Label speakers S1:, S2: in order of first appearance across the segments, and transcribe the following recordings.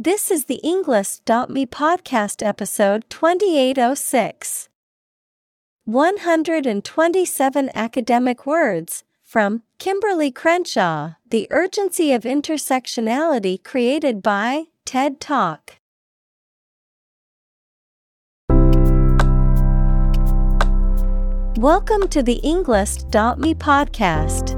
S1: This is the Englist.me podcast episode 2806. 127 academic words from Kimberlé Crenshaw The Urgency of Intersectionality created by TED Talk. Welcome to the Englist.me podcast.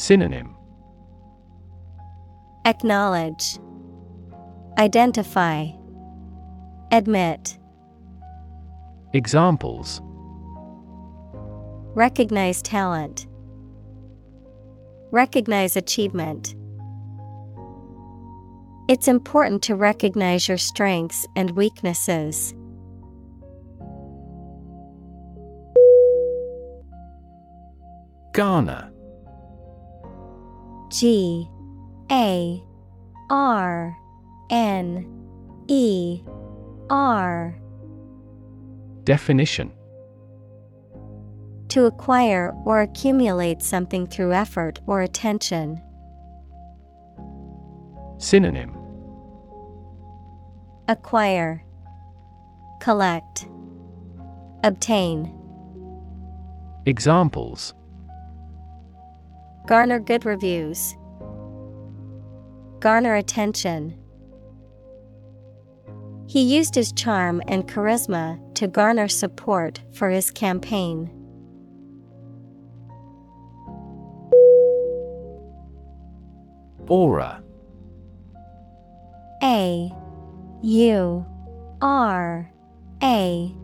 S2: Synonym.
S1: Acknowledge, Identify, Admit,
S2: Examples.
S1: Recognize talent, Recognize achievement. It's important to recognize your strengths and weaknesses.
S2: Garner
S1: G A R N E R
S2: Definition
S1: To acquire or accumulate something through effort or attention.
S2: Synonym
S1: Acquire, Collect, Obtain.
S2: Examples
S1: Garner good reviews. Garner attention. He used his charm and charisma to garner support for his campaign.
S2: Aura
S1: A U R A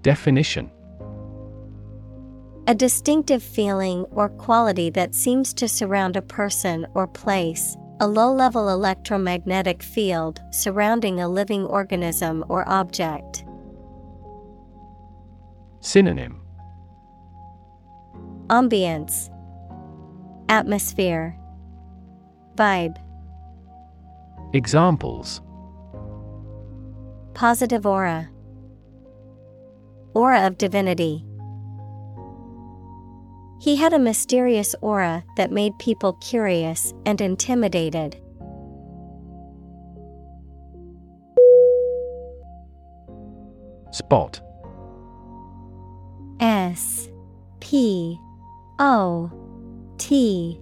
S2: Definition
S1: A distinctive feeling or quality that seems to surround a person or place, a low level electromagnetic field surrounding a living organism or object.
S2: Synonym.
S1: Ambience, Atmosphere, Vibe,
S2: Examples.
S1: Positive aura, Aura of divinity. He had a mysterious aura that made people curious and intimidated.
S2: Spot
S1: S P O T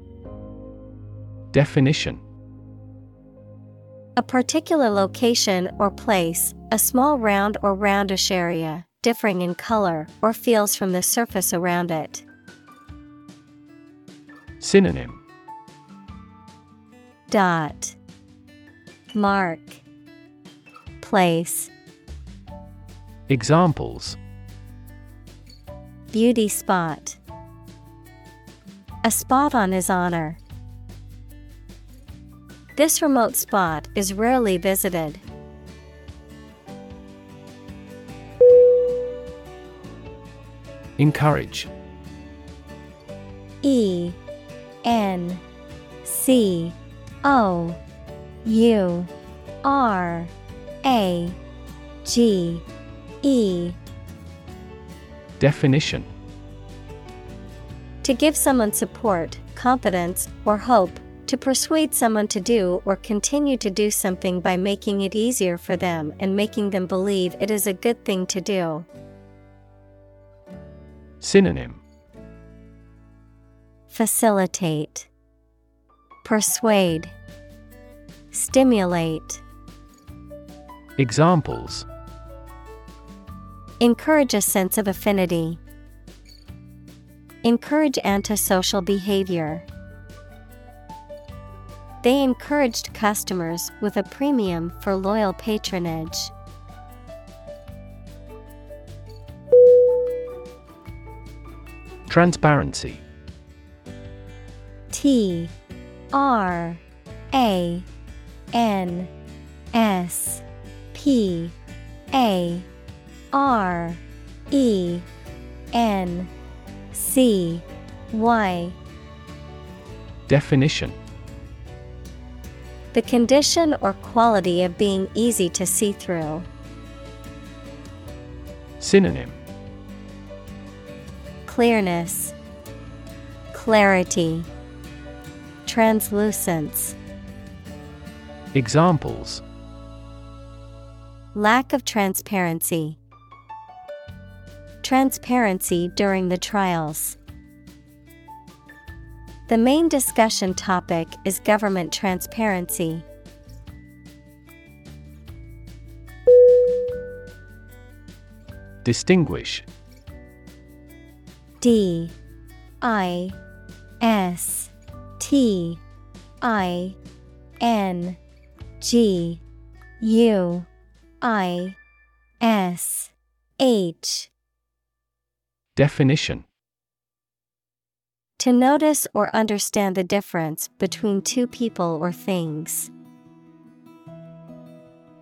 S2: Definition
S1: A particular location or place, a small round or roundish area, differing in color or feels from the surface around it.
S2: Synonym.
S1: Dot. Mark. Place.
S2: Examples.
S1: Beauty spot. A spot on his honor. This remote spot is rarely visited.
S2: Encourage.
S1: E N C O U R A G E.
S2: Definition.
S1: To give someone support, confidence, or hope, to persuade someone to do or continue to do something by making it easier for them and making them believe it is a good thing to do.
S2: Synonym
S1: Facilitate, Persuade, Stimulate.
S2: Examples
S1: Encourage a sense of affinity. Encourage antisocial behavior. They encouraged customers with a premium for loyal patronage.
S2: Transparency
S1: T R A N S P A R E N C Y.
S2: Definition.
S1: The condition or quality of being easy to see through.
S2: Synonym.
S1: Clearness, Clarity, Translucence.
S2: Examples
S1: Lack of transparency. Transparency during the trials. The main discussion topic is government transparency.
S2: Distinguish
S1: D I S T I N G U I S H.
S2: Definition.
S1: To notice or understand the difference between two people or things.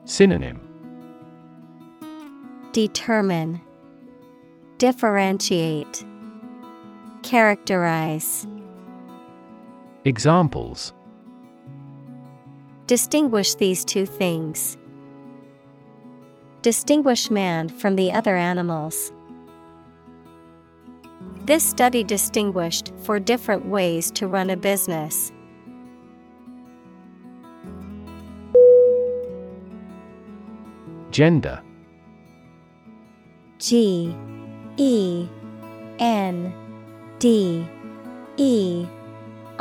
S2: Synonym.
S1: Determine, Differentiate, Characterize.
S2: Examples
S1: Distinguish these two things. Distinguish man from the other animals. This study distinguished four different ways to run a business.
S2: Gender
S1: G E N D E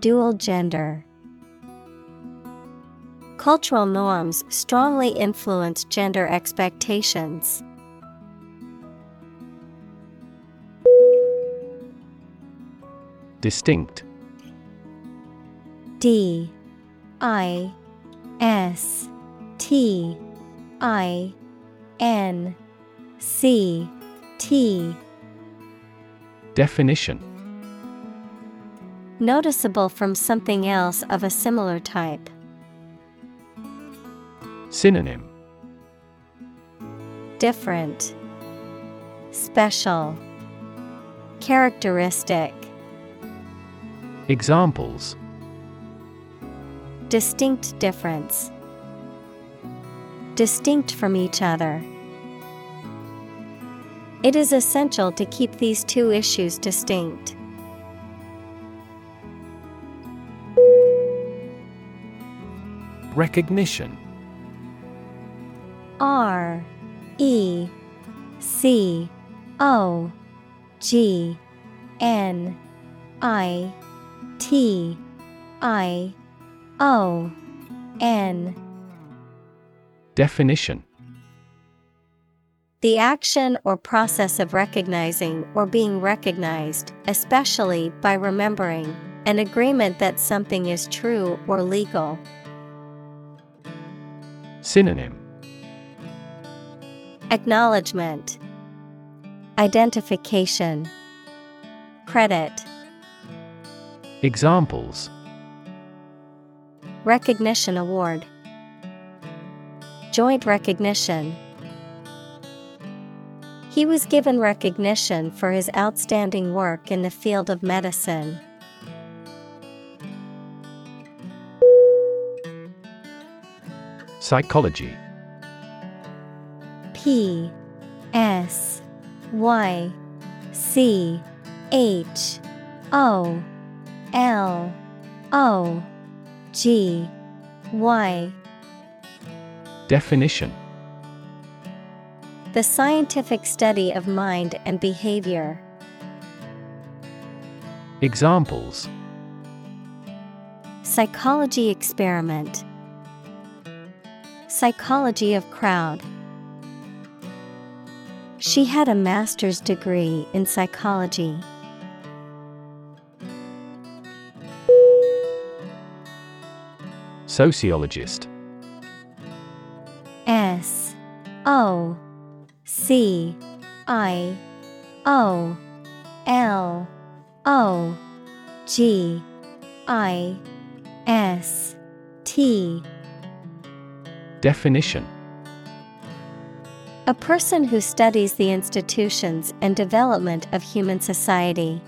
S1: Dual gender. Cultural norms strongly influence gender expectations.
S2: Distinct
S1: D I S T I N C T
S2: Definition
S1: Noticeable from something else of a similar type.
S2: Synonym
S1: Different, Special, Characteristic,
S2: Examples
S1: Distinct difference. Distinct from each other. It is essential to keep these two issues distinct.
S2: Recognition.
S1: R E C O G N I T I O N.
S2: Definition.
S1: The action or process of recognizing or being recognized, especially by remembering, an agreement that something is true or legal.
S2: Synonym.
S1: Acknowledgement, Identification, Credit,
S2: Examples.
S1: Recognition Award, Joint Recognition. He was given recognition for his outstanding work in the field of medicine.
S2: Psychology
S1: P S Y C H O L O G Y
S2: Definition
S1: The scientific study of mind and behavior.
S2: Examples
S1: Psychology experiment. Psychology of crowd. She had a master's degree in psychology.
S2: Sociologist
S1: S O C I O L O G I S T
S2: Definition
S1: A person who studies the institutions and development of human society.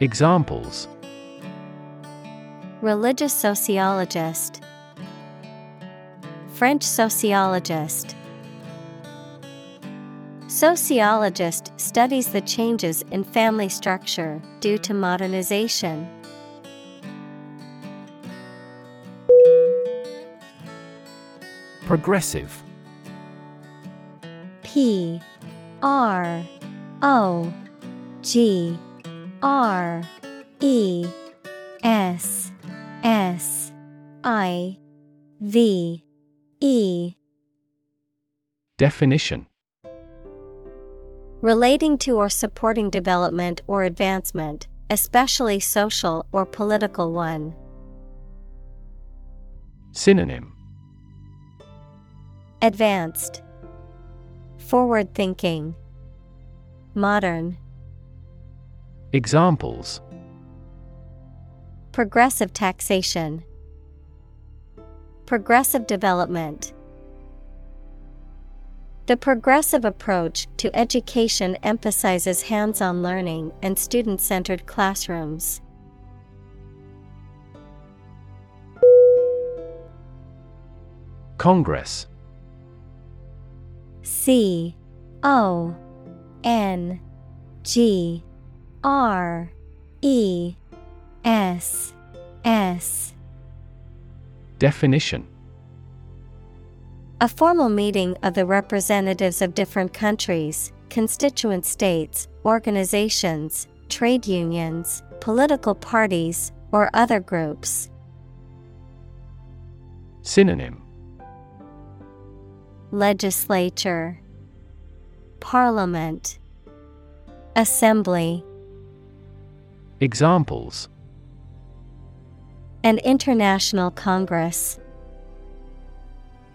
S2: Examples
S1: Religious sociologist, French sociologist. Sociologist studies the changes in family structure due to modernization.
S2: Progressive.
S1: P R O G R E S S I V E.
S2: Definition.
S1: Relating to or supporting development or advancement, especially social or political one.
S2: Synonym
S1: Advanced, Forward thinking, Modern,
S2: Examples.
S1: Progressive taxation, Progressive development. The progressive approach to education emphasizes hands on learning and student centered classrooms.
S2: Congress
S1: C O N G R E S S.
S2: Definition.
S1: A formal meeting of the representatives of different countries, constituent states, organizations, trade unions, political parties, or other groups.
S2: Synonym
S1: Legislature, Parliament, Assembly.
S2: Examples
S1: An international congress.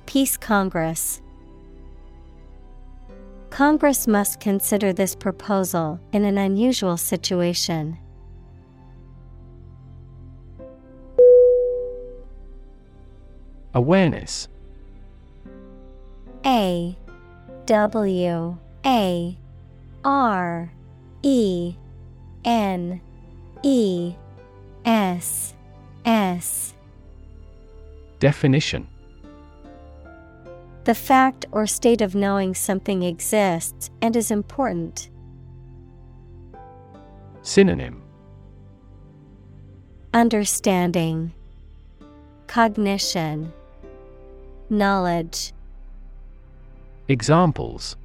S1: Peace Congress. Congress must consider this proposal in an unusual situation.
S2: Awareness
S1: A W A R E N E S S.
S2: Definition.
S1: The fact or state of knowing something exists and is important.
S2: Synonym.
S1: Understanding, Cognition, Knowledge.
S2: Examples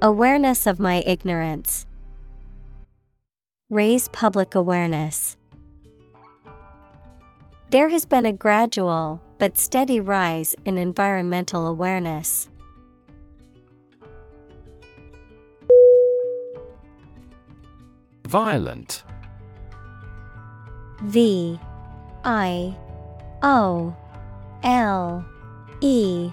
S1: Awareness of my ignorance. Raise public awareness. There has been a gradual but steady rise in environmental awareness.
S2: Violent
S1: V I O L E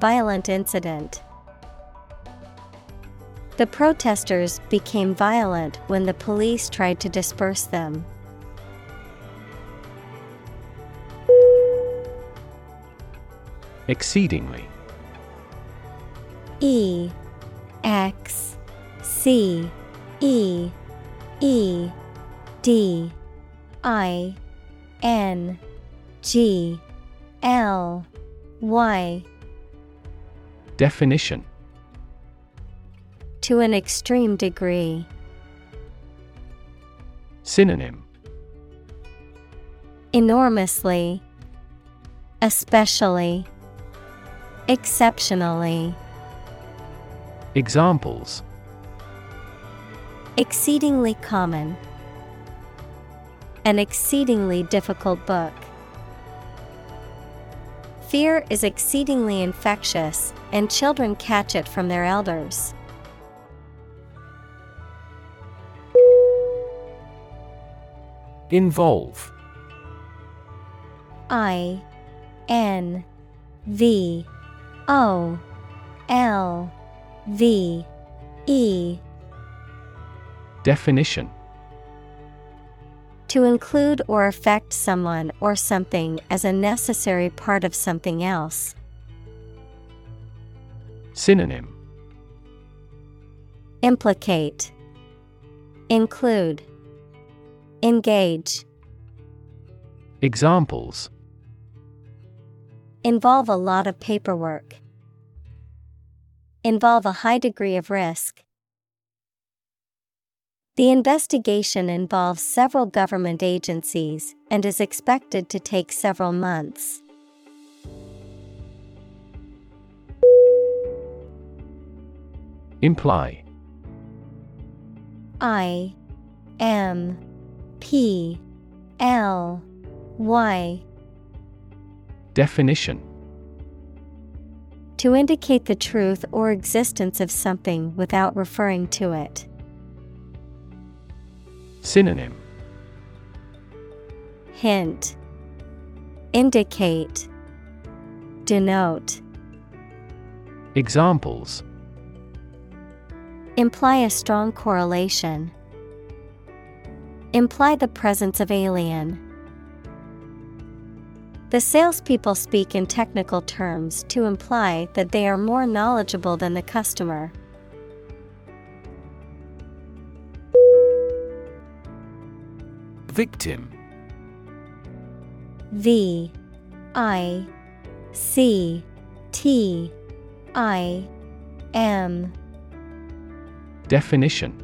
S1: Violent incident. The protesters became violent when the police tried to disperse them.
S2: Exceedingly
S1: E X C E E D I N G L Y
S2: Definition
S1: To an extreme degree.
S2: Synonym
S1: Enormously, Especially, Exceptionally.
S2: Examples
S1: Exceedingly common. An exceedingly difficult book. Fear is exceedingly infectious, and children catch it from their elders.
S2: Involve
S1: I N V O L V E
S2: Definition
S1: To include or affect someone or something as a necessary part of something else.
S2: Synonym
S1: Implicate, Include, Engage.
S2: Examples
S1: Involve a lot of paperwork. Involve a high degree of risk. The investigation involves several government agencies and is expected to take several months.
S2: Imply.
S1: I M P L Y.
S2: Definition.
S1: To indicate the truth or existence of something without referring to it.
S2: Synonym.
S1: Hint. Indicate. Denote.
S2: Examples
S1: Imply a strong correlation. Imply the presence of alien. The salespeople speak in technical terms to imply that they are more knowledgeable than the customer.
S2: Victim
S1: V I C T I M
S2: Definition.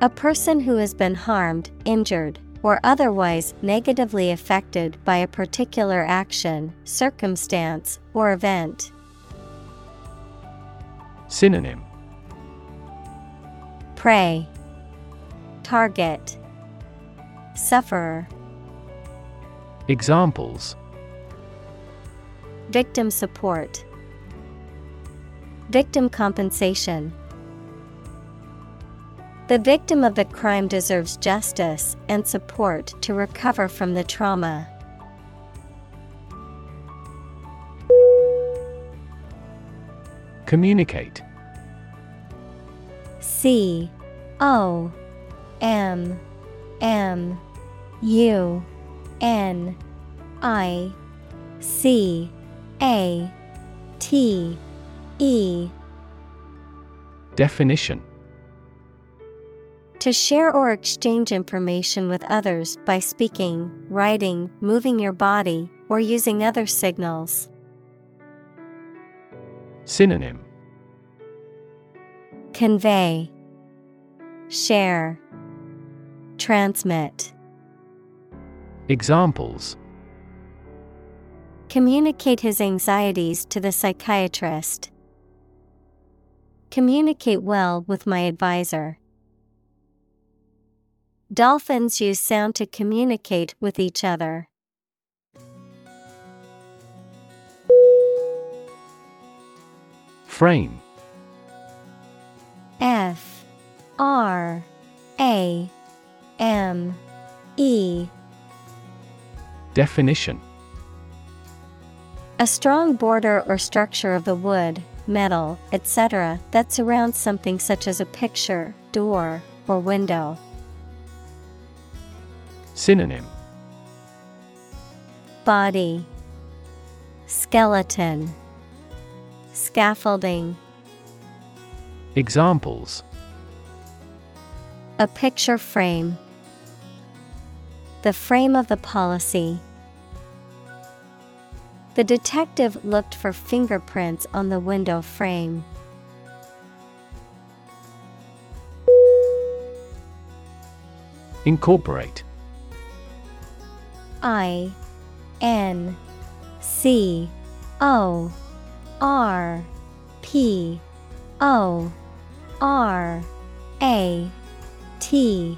S1: A person who has been harmed, injured, or otherwise negatively affected by a particular action, circumstance, or event.
S2: Synonym.
S1: Prey, Target, Sufferer,
S2: Examples.
S1: Victim support, Victim compensation. The victim of the crime deserves justice and support to recover from the trauma.
S2: Communicate.
S1: C O M M U N I C A T E.
S2: Definition
S1: To share or exchange information with others by speaking, writing, moving your body, or using other signals.
S2: Synonym
S1: Convey, Share, Transmit.
S2: Examples
S1: Communicate his anxieties to the psychiatrist. Communicate well with my advisor. Dolphins use sound to communicate with each other.
S2: Frame
S1: F R A M E
S2: Definition
S1: A strong border or structure of the wood, metal, etc., that surrounds something such as a picture, door, or window.
S2: Synonym.
S1: Body. Skeleton. Scaffolding.
S2: Examples.
S1: A picture frame. The frame of the policy. The detective looked for fingerprints on the window frame.
S2: Incorporate
S1: I N C O R P O R A T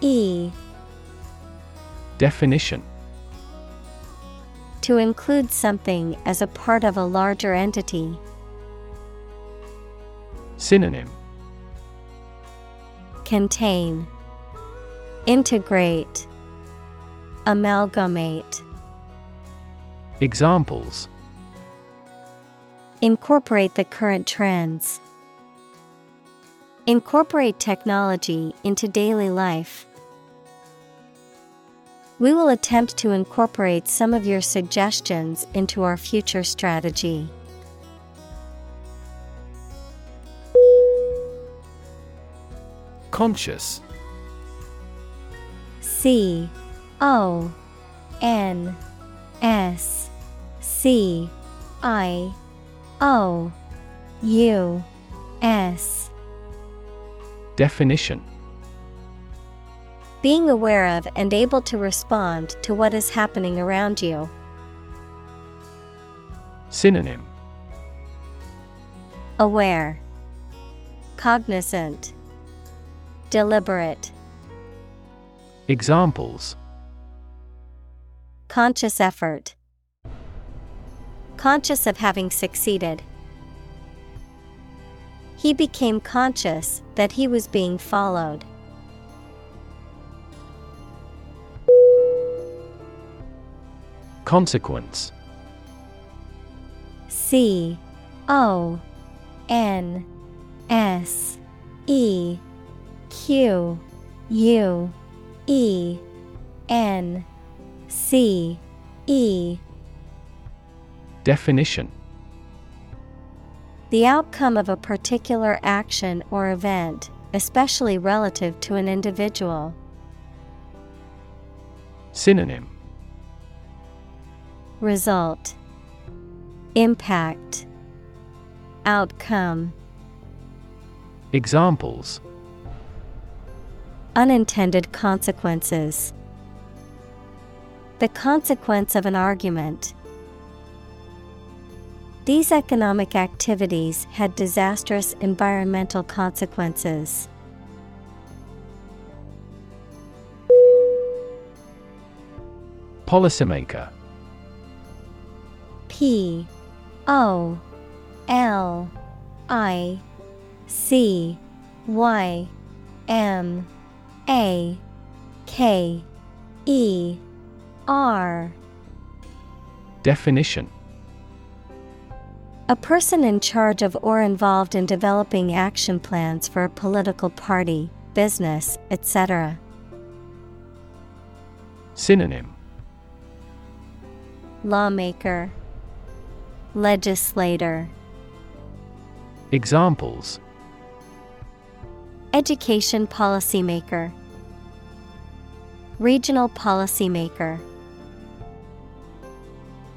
S1: E.
S2: Definition.
S1: To include something as a part of a larger entity.
S2: Synonym.
S1: Contain. Integrate Amalgamate
S2: Examples
S1: Incorporate the current trends. Incorporate technology into daily life. We will attempt to incorporate some of your suggestions into our future strategy.
S2: Conscious
S1: C O N S C I O U S.
S2: Definition.
S1: Being aware of and able to respond to what is happening around you.
S2: Synonym.
S1: Aware, Cognizant, Deliberate,
S2: Examples
S1: Conscious effort, Conscious of having succeeded. He became conscious that he was being followed.
S2: Consequence
S1: C O N S E Q U E N C E.
S2: Definition.
S1: The outcome of a particular action or event, especially relative to an individual.
S2: Synonym.
S1: Result. Impact. Outcome.
S2: Examples.
S1: Unintended consequences. The consequence of an argument. These economic activities had disastrous environmental consequences.
S2: Policymaker
S1: P O L I C Y M A K E R
S2: Definition.
S1: A person in charge of or involved in developing action plans for a political party, business, etc.
S2: Synonym.
S1: Lawmaker, Legislator,
S2: Examples.
S1: Education policymaker, Regional policymaker.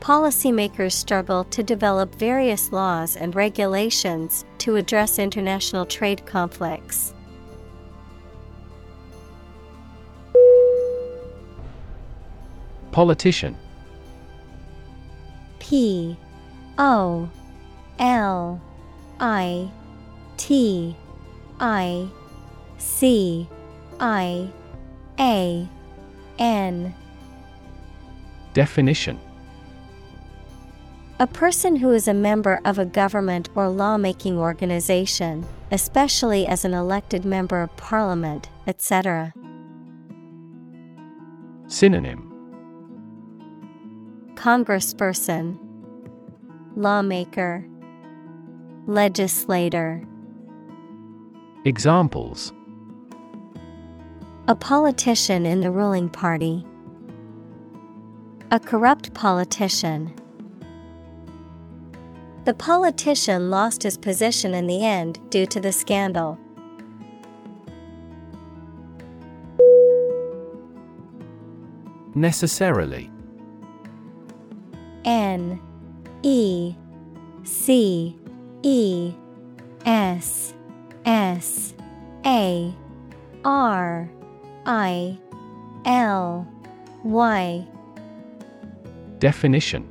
S1: Policymakers struggle to develop various laws and regulations to address international trade conflicts.
S2: Politician.
S1: P O L I T I C I A N.
S2: Definition
S1: A person who is a member of a government or lawmaking organization, especially as an elected member of parliament, etc.
S2: Synonym
S1: Congressperson, Lawmaker, Legislator.
S2: Examples
S1: A politician in the ruling party. A corrupt politician. The politician lost his position in the end due to the scandal.
S2: Necessarily.
S1: N E C E S S A R I L Y.
S2: Definition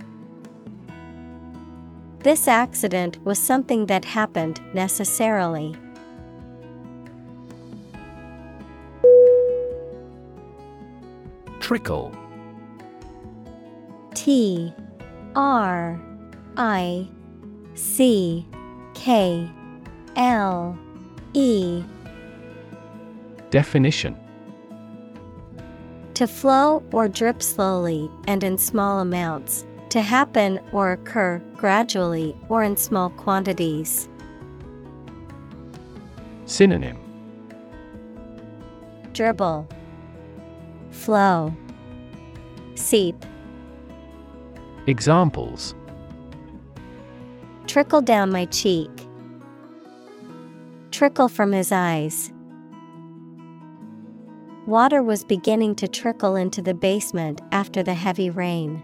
S1: This accident was something that happened necessarily.
S2: Trickle.
S1: T R I C K L E.
S2: Definition.
S1: To flow or drip slowly and in small amounts, to happen or occur gradually or in small quantities.
S2: Synonym
S1: Dribble, Flow, Seep,
S2: Examples
S1: Trickle down my cheek. Trickle from his eyes. Water was beginning to trickle into the basement after the heavy rain.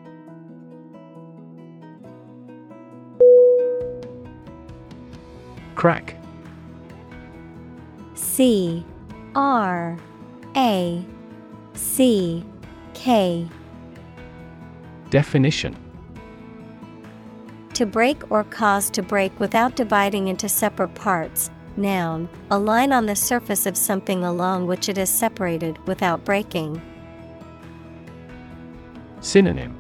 S2: Crack.
S1: C R A C K.
S2: Definition.
S1: To break or cause to break without dividing into separate parts. Noun, a line on the surface of something along which it is separated without breaking.
S2: Synonym.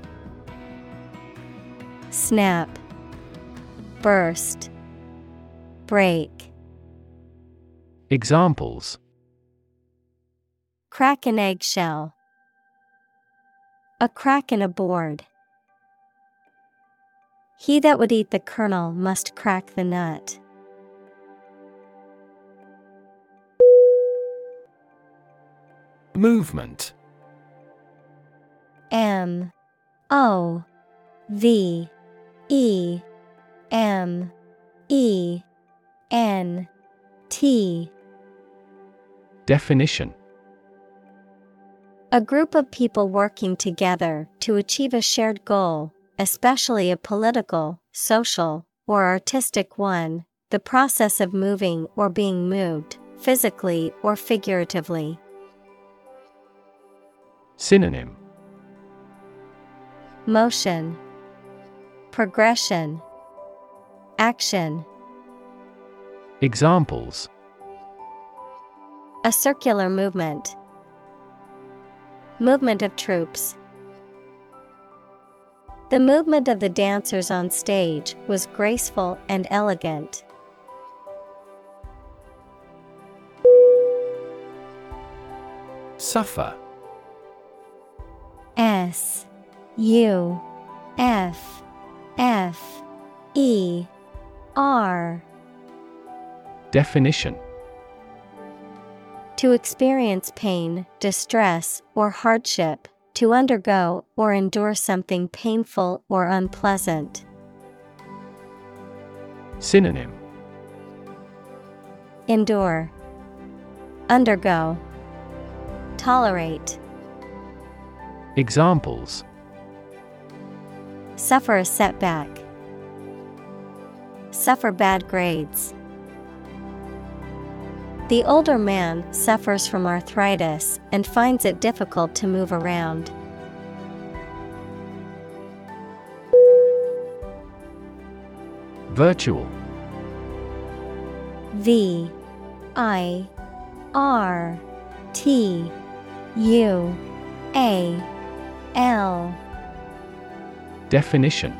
S1: Snap, Burst, Break.
S2: Examples
S1: Crack an eggshell. A crack in a board. He that would eat the kernel must crack the nut.
S2: Movement
S1: M O V E M E N T.
S2: Definition.
S1: A group of people working together to achieve a shared goal, especially a political, social, or artistic one, the process of moving or being moved, physically or figuratively.
S2: Synonym.
S1: Motion, Progression, Action.
S2: Examples
S1: A circular movement. Movement of troops. The movement of the dancers on stage was graceful and elegant.
S2: Suffer
S1: S U F F E R
S2: Definition
S1: To experience pain, distress, or hardship, to undergo or endure something painful or unpleasant.
S2: Synonym
S1: Endure, Undergo, Tolerate.
S2: Examples
S1: Suffer a setback, Suffer bad grades. The older man suffers from arthritis and finds it difficult to move around.
S2: Virtual.
S1: V I R T U A L.
S2: Definition.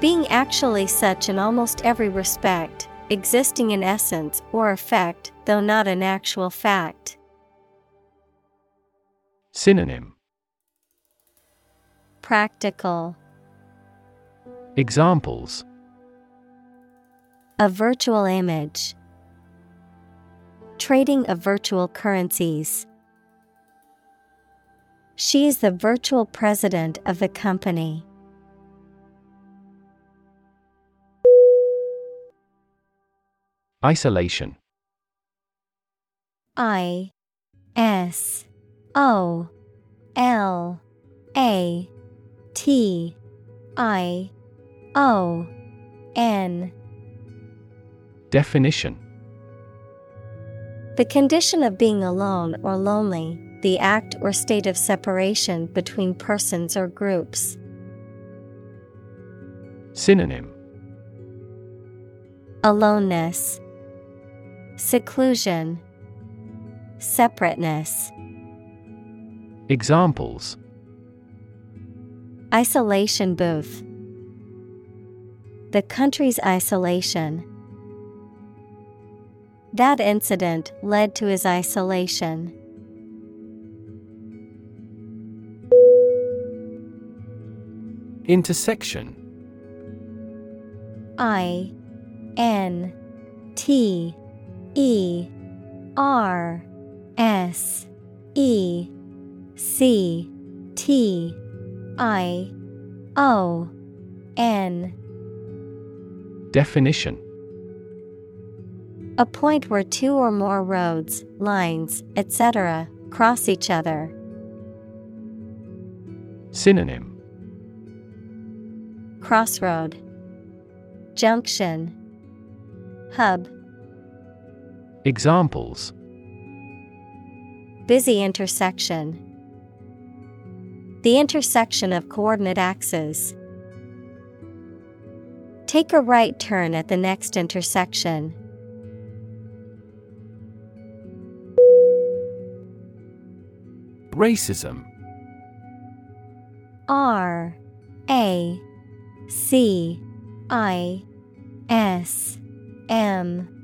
S1: Being actually such in almost every respect, existing in essence or effect, though not an actual fact.
S2: Synonym
S1: Practical
S2: Examples
S1: A virtual image. Trading of virtual currencies. She is the virtual president of the company.
S2: Isolation.
S1: I S O L A T I O N.
S2: Definition.
S1: The condition of being alone or lonely, the act or state of separation between persons or groups.
S2: Synonym.
S1: Aloneness, Seclusion, Separateness.
S2: Examples
S1: Isolation booth. The country's isolation. That incident led to his isolation.
S2: Intersection
S1: I N T E R S E C T I O N.
S2: Definition.
S1: A point where two or more roads, lines, etc., cross each other.
S2: Synonym.
S1: Crossroad, Junction, Hub,
S2: Examples
S1: Busy intersection. The intersection of coordinate axes. Take a right turn at the next intersection.
S2: Racism
S1: R A C I S M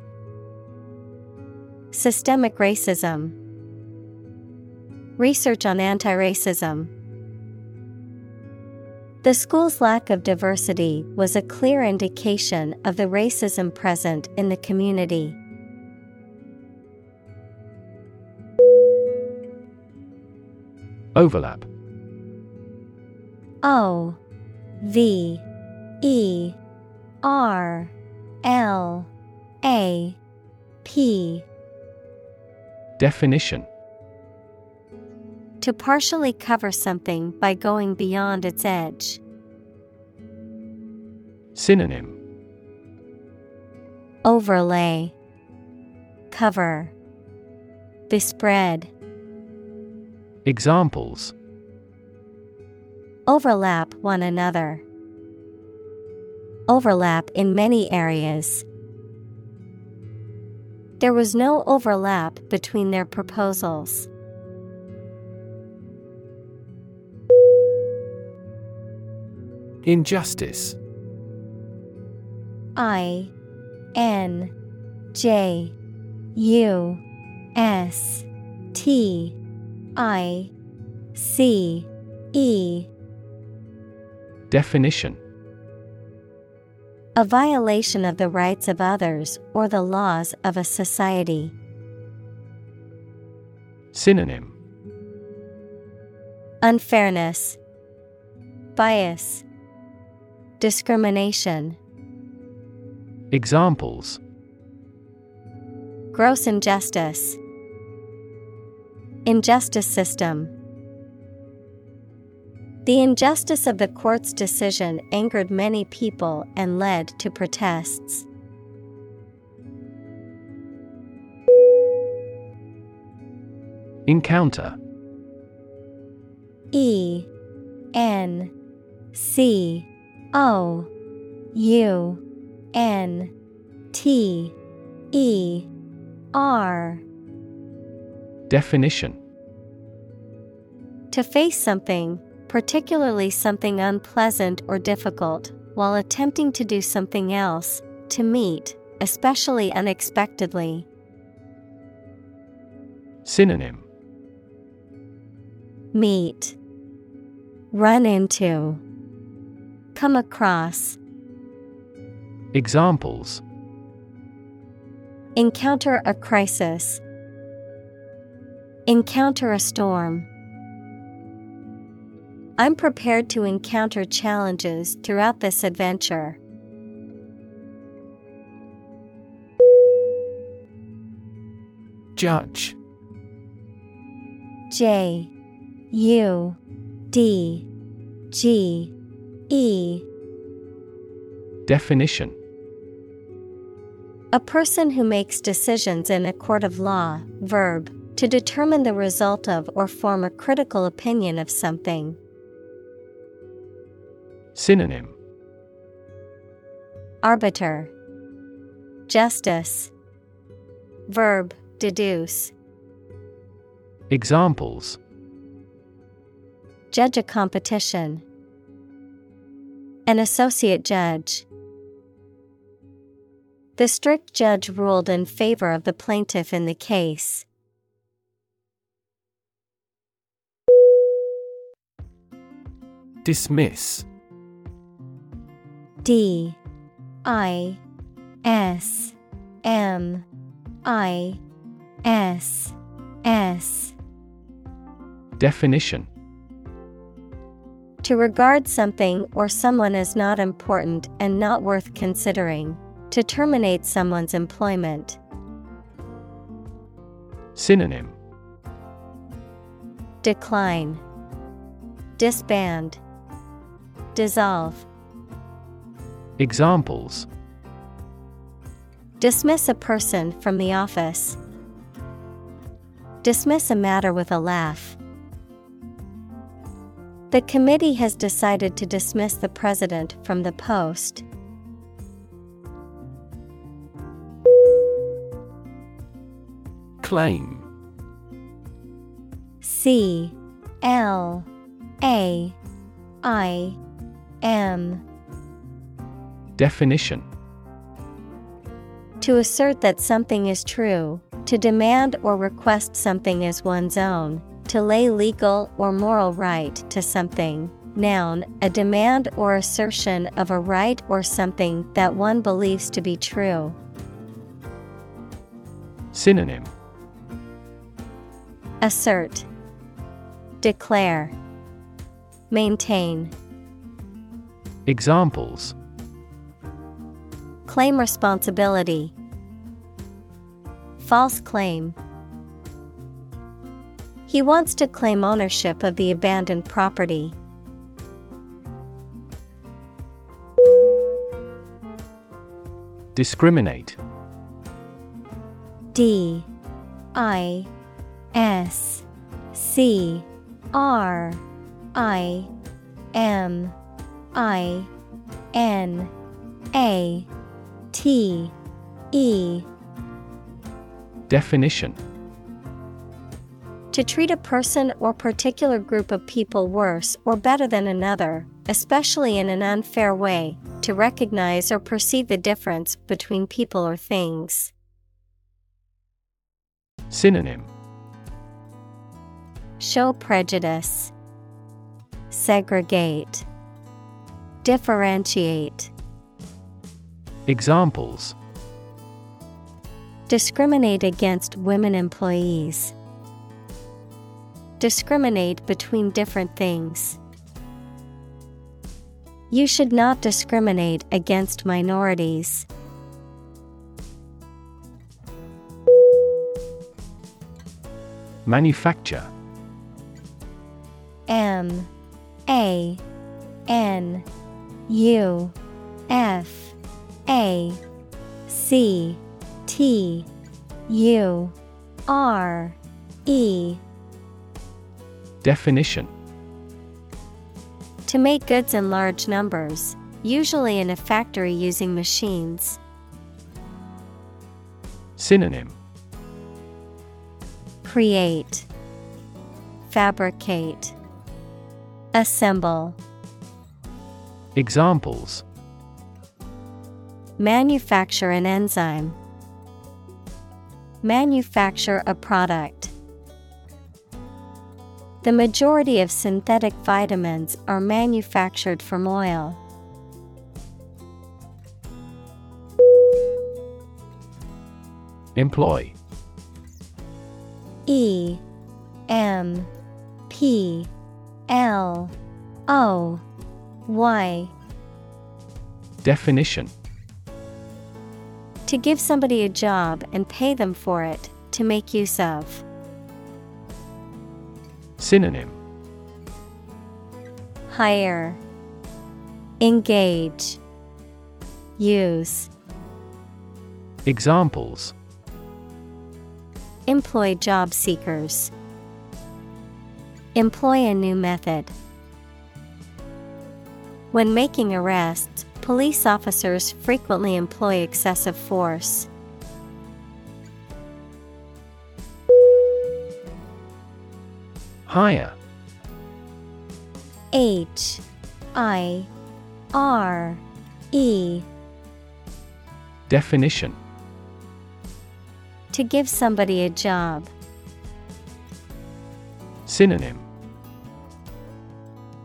S1: Systemic racism. Research on anti racism. The school's lack of diversity was a clear indication of the racism present in the community.
S2: Overlap
S1: O V E R L A P
S2: Definition
S1: To partially cover something by going beyond its edge.
S2: Synonym
S1: Overlay Cover Bespread
S2: Examples
S1: Overlap one another. Overlap in many areas. There was no overlap between their proposals.
S2: Injustice.
S1: I N J U S T I C E.
S2: Definition
S1: A violation of the rights of others or the laws of a society.
S2: Synonym
S1: Unfairness, Bias, Discrimination.
S2: Examples
S1: Gross injustice. Injustice system. The injustice of the court's decision angered many people and led to protests.
S2: Encounter.
S1: E N C O U N T E R.
S2: Definition.
S1: To face something, particularly something unpleasant or difficult, while attempting to do something else, to meet, especially unexpectedly.
S2: Synonym.
S1: Meet, Run into, Come across,
S2: Examples.
S1: Encounter a crisis, Encounter a storm. I'm prepared to encounter challenges throughout this adventure.
S2: Judge
S1: J U D G E
S2: Definition
S1: A person who makes decisions in a court of law, verb, to determine the result of or form a critical opinion of something.
S2: Synonym.
S1: Arbiter, Justice, Verb, deduce,
S2: Examples.
S1: Judge a competition, An associate judge. The strict judge ruled in favor of the plaintiff in the case.
S2: Dismiss
S1: D I S M I S S
S2: Definition
S1: To regard something or someone as not important and not worth considering. To terminate someone's employment.
S2: Synonym
S1: Decline. Disband. Dissolve.
S2: Examples
S1: Dismiss a person from the office. Dismiss a matter with a laugh. The committee has decided to dismiss the president from the post.
S2: Claim
S1: C L A I M
S2: Definition
S1: To assert that something is true, to demand or request something as one's own, to lay legal or moral right to something. Noun, a demand or assertion of a right or something that one believes to be true.
S2: Synonym
S1: Assert, Declare, Maintain.
S2: Examples
S1: Claim responsibility. False claim. He wants to claim ownership of the abandoned property.
S2: Discriminate.
S1: D. I. S. C. R. I. M. I. N. A T E
S2: Definition
S1: To treat a person or particular group of people worse or better than another, especially in an unfair way, to recognize or perceive the difference between people or things.
S2: Synonym
S1: Show prejudice. Segregate. Differentiate.
S2: Examples
S1: Discriminate against women employees. Discriminate between different things. You should not discriminate against minorities.
S2: Manufacture
S1: M A N U F A C T U R E.
S2: Definition.
S1: To make goods in large numbers, usually in a factory using machines.
S2: Synonym.
S1: Create, Fabricate, Assemble.
S2: Examples
S1: Manufacture an enzyme. Manufacture a product. The majority of synthetic vitamins are manufactured from oil.
S2: Employ
S1: E M P L O Y
S2: Definition
S1: To give somebody a job and pay them for it, to make use of.
S2: Synonym
S1: Hire, Engage, Use.
S2: Examples
S1: Employ job seekers. Employ a new method. When making arrests, police officers frequently employ excessive force.
S2: Hire
S1: H. I. R. E.
S2: Definition.
S1: To give somebody a job.
S2: Synonym.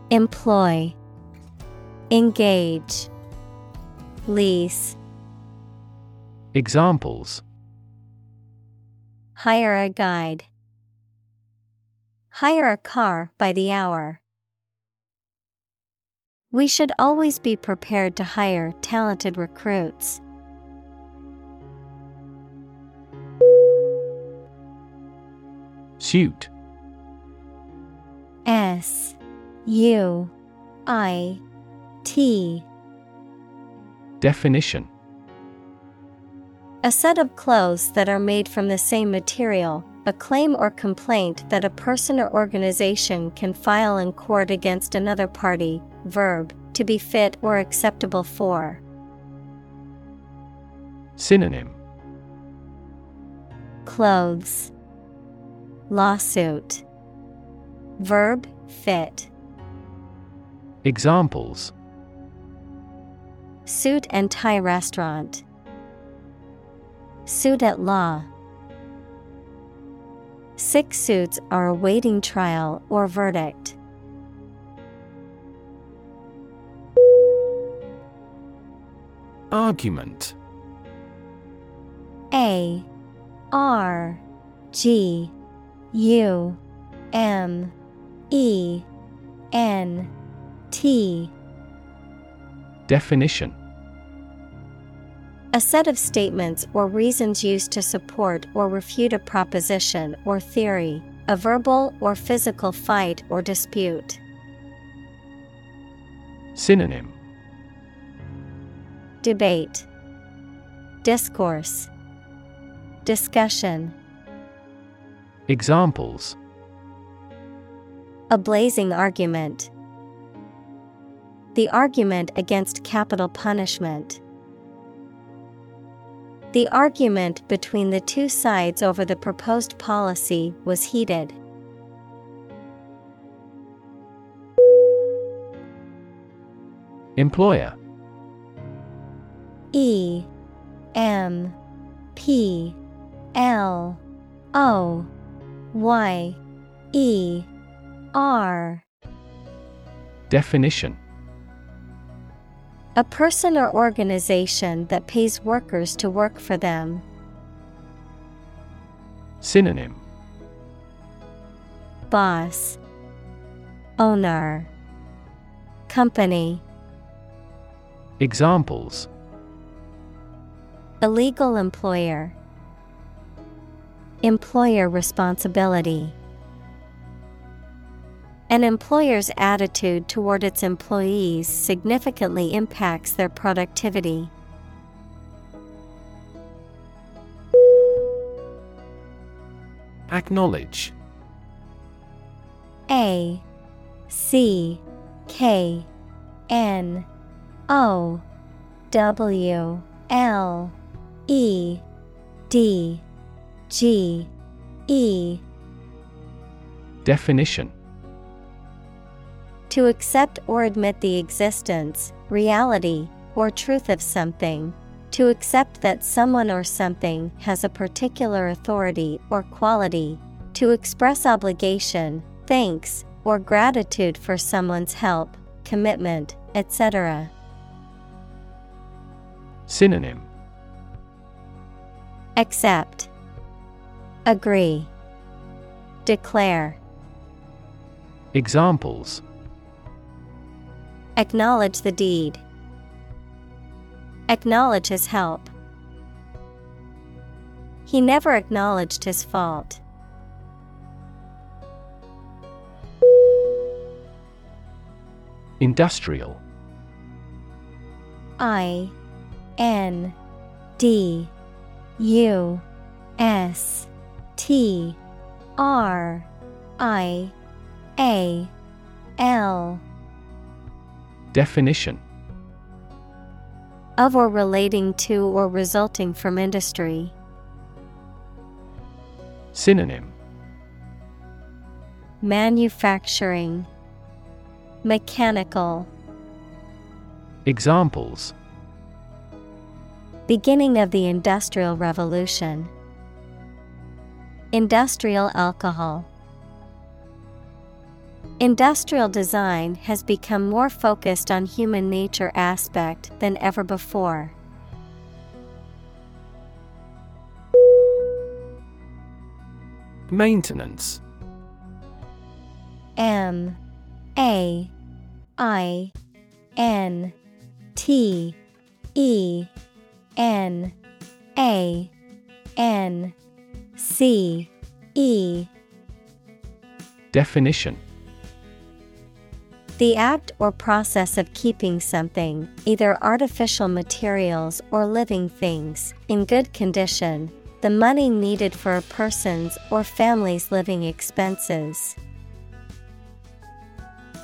S1: Employ. Engage Lease
S2: Examples
S1: Hire a guide. Hire a car by the hour. We should always be prepared to hire talented recruits.
S2: Suit
S1: S U I T
S2: Definition
S1: A set of clothes that are made from the same material, a claim or complaint that a person or organization can file in court against another party. Verb, to be fit or acceptable for.
S2: Synonym
S1: Clothes. Lawsuit. Verb, fit.
S2: Examples
S1: Suit and tie restaurant. Suit at law. Six suits are awaiting trial or verdict.
S2: Argument.
S1: A. R. G. U. M. E. N. T
S2: Definition
S1: A set of statements or reasons used to support or refute a proposition or theory, a verbal or physical fight or dispute.
S2: Synonym
S1: Debate, Discourse, Discussion.
S2: Examples
S1: A blazing argument. The argument against capital punishment. The argument between the two sides over the proposed policy was heated.
S2: Employer.
S1: E. M. P. L. O. Y. E. R.
S2: Definition
S1: A person or organization that pays workers to work for them.
S2: Synonym
S1: Boss, Owner, Company.
S2: Examples
S1: Illegal employer, Employer responsibility. An employer's attitude toward its employees significantly impacts their productivity.
S2: Acknowledge.
S1: A C K N O W L E D G E.
S2: Definition
S1: To accept or admit the existence, reality, or truth of something. To accept that someone or something has a particular authority or quality. To express obligation, thanks, or gratitude for someone's help, commitment, etc.
S2: Synonym
S1: Accept, Agree, Declare.
S2: Examples
S1: Acknowledge the deed. Acknowledge his help. He never acknowledged his fault.
S2: Industrial
S1: I N D U S T R I A L
S2: Definition
S1: of or relating to or resulting from industry.
S2: Synonym.
S1: Manufacturing. Mechanical.
S2: Examples.
S1: Beginning of the Industrial Revolution. Industrial alcohol Industrial design has become more focused on human nature aspect than ever before.
S2: Maintenance.
S1: M A I N T E N A N C E.
S2: Definition
S1: The act or process of keeping something, either artificial materials or living things, in good condition, the money needed for a person's or family's living expenses.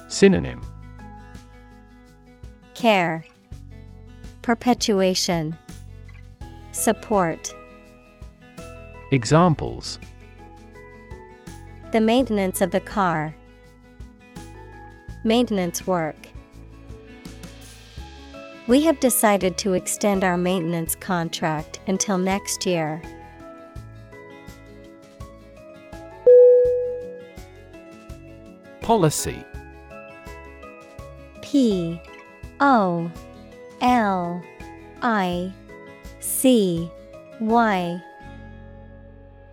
S2: Synonym
S1: Care, Perpetuation, Support.
S2: Examples
S1: The maintenance of the car. Maintenance work. We have decided to extend our maintenance contract until next year.
S2: Policy
S1: P O L I C Y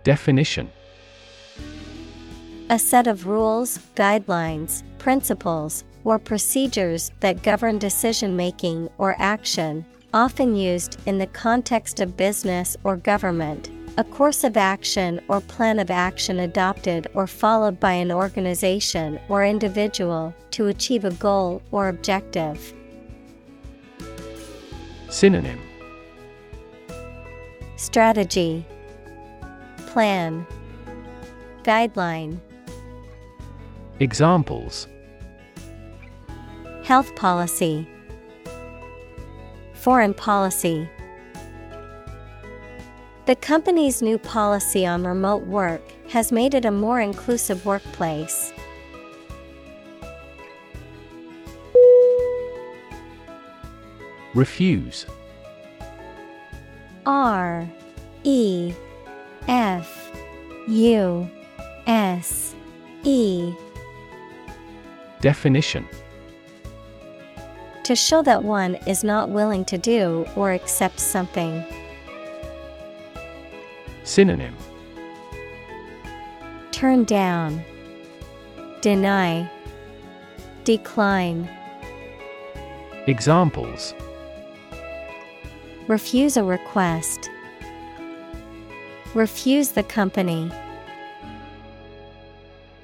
S2: Definition
S1: A set of rules, guidelines, principles, or procedures that govern decision making or action, often used in the context of business or government. A course of action or plan of action adopted or followed by an organization or individual to achieve a goal or objective.
S2: Synonym
S1: Strategy Plan Guideline
S2: Examples.
S1: Health policy. Foreign policy. The company's new policy on remote work has made it a more inclusive workplace.
S2: Refuse.
S1: R E F U S E
S2: Definition
S1: To show that one is not willing to do or accept something.
S2: Synonym
S1: Turn down, Deny, Decline.
S2: Examples
S1: Refuse a request. Refuse the company.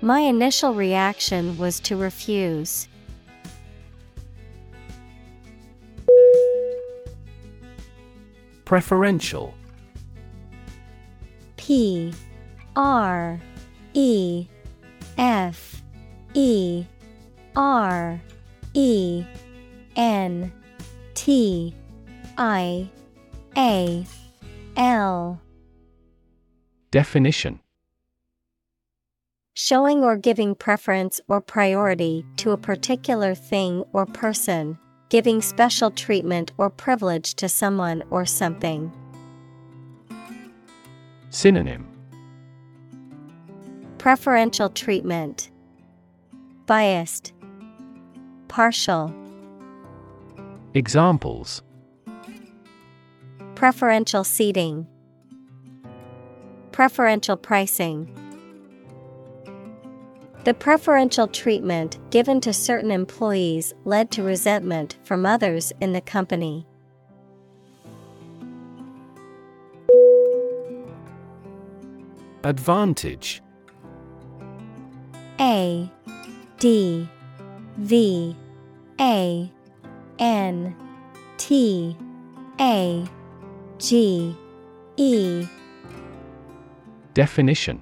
S1: My initial reaction was to refuse.
S2: Preferential.
S1: P. R. E. F. E. R. E. N. T. I. A. L.
S2: Definition
S1: Showing or giving preference or priority to a particular thing or person, giving special treatment or privilege to someone or something.
S2: Synonym
S1: Preferential treatment, Biased, Partial.
S2: Examples
S1: Preferential seating, Preferential pricing. The preferential treatment given to certain employees led to resentment from others in the company.
S2: Advantage.
S1: A D V A N T A G E.
S2: Definition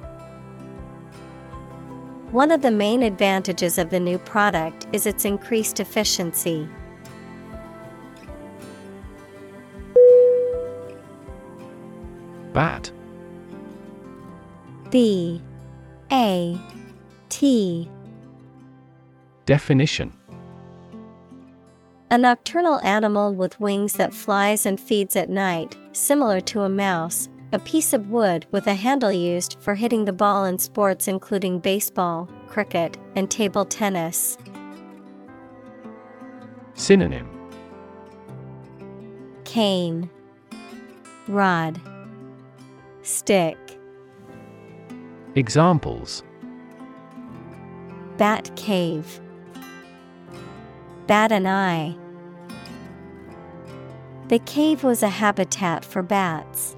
S1: One of the main advantages of the new product is its increased efficiency.
S2: Bat.
S1: B. A. T.
S2: Definition.
S1: A nocturnal animal with wings that flies and feeds at night, similar to a mouse, a piece of wood with a handle used for hitting the ball in sports including baseball, cricket, and table tennis.
S2: Synonym.
S1: Cane. Rod. Stick.
S2: Examples.
S1: Bat cave. Bat an eye. The cave was a habitat for bats.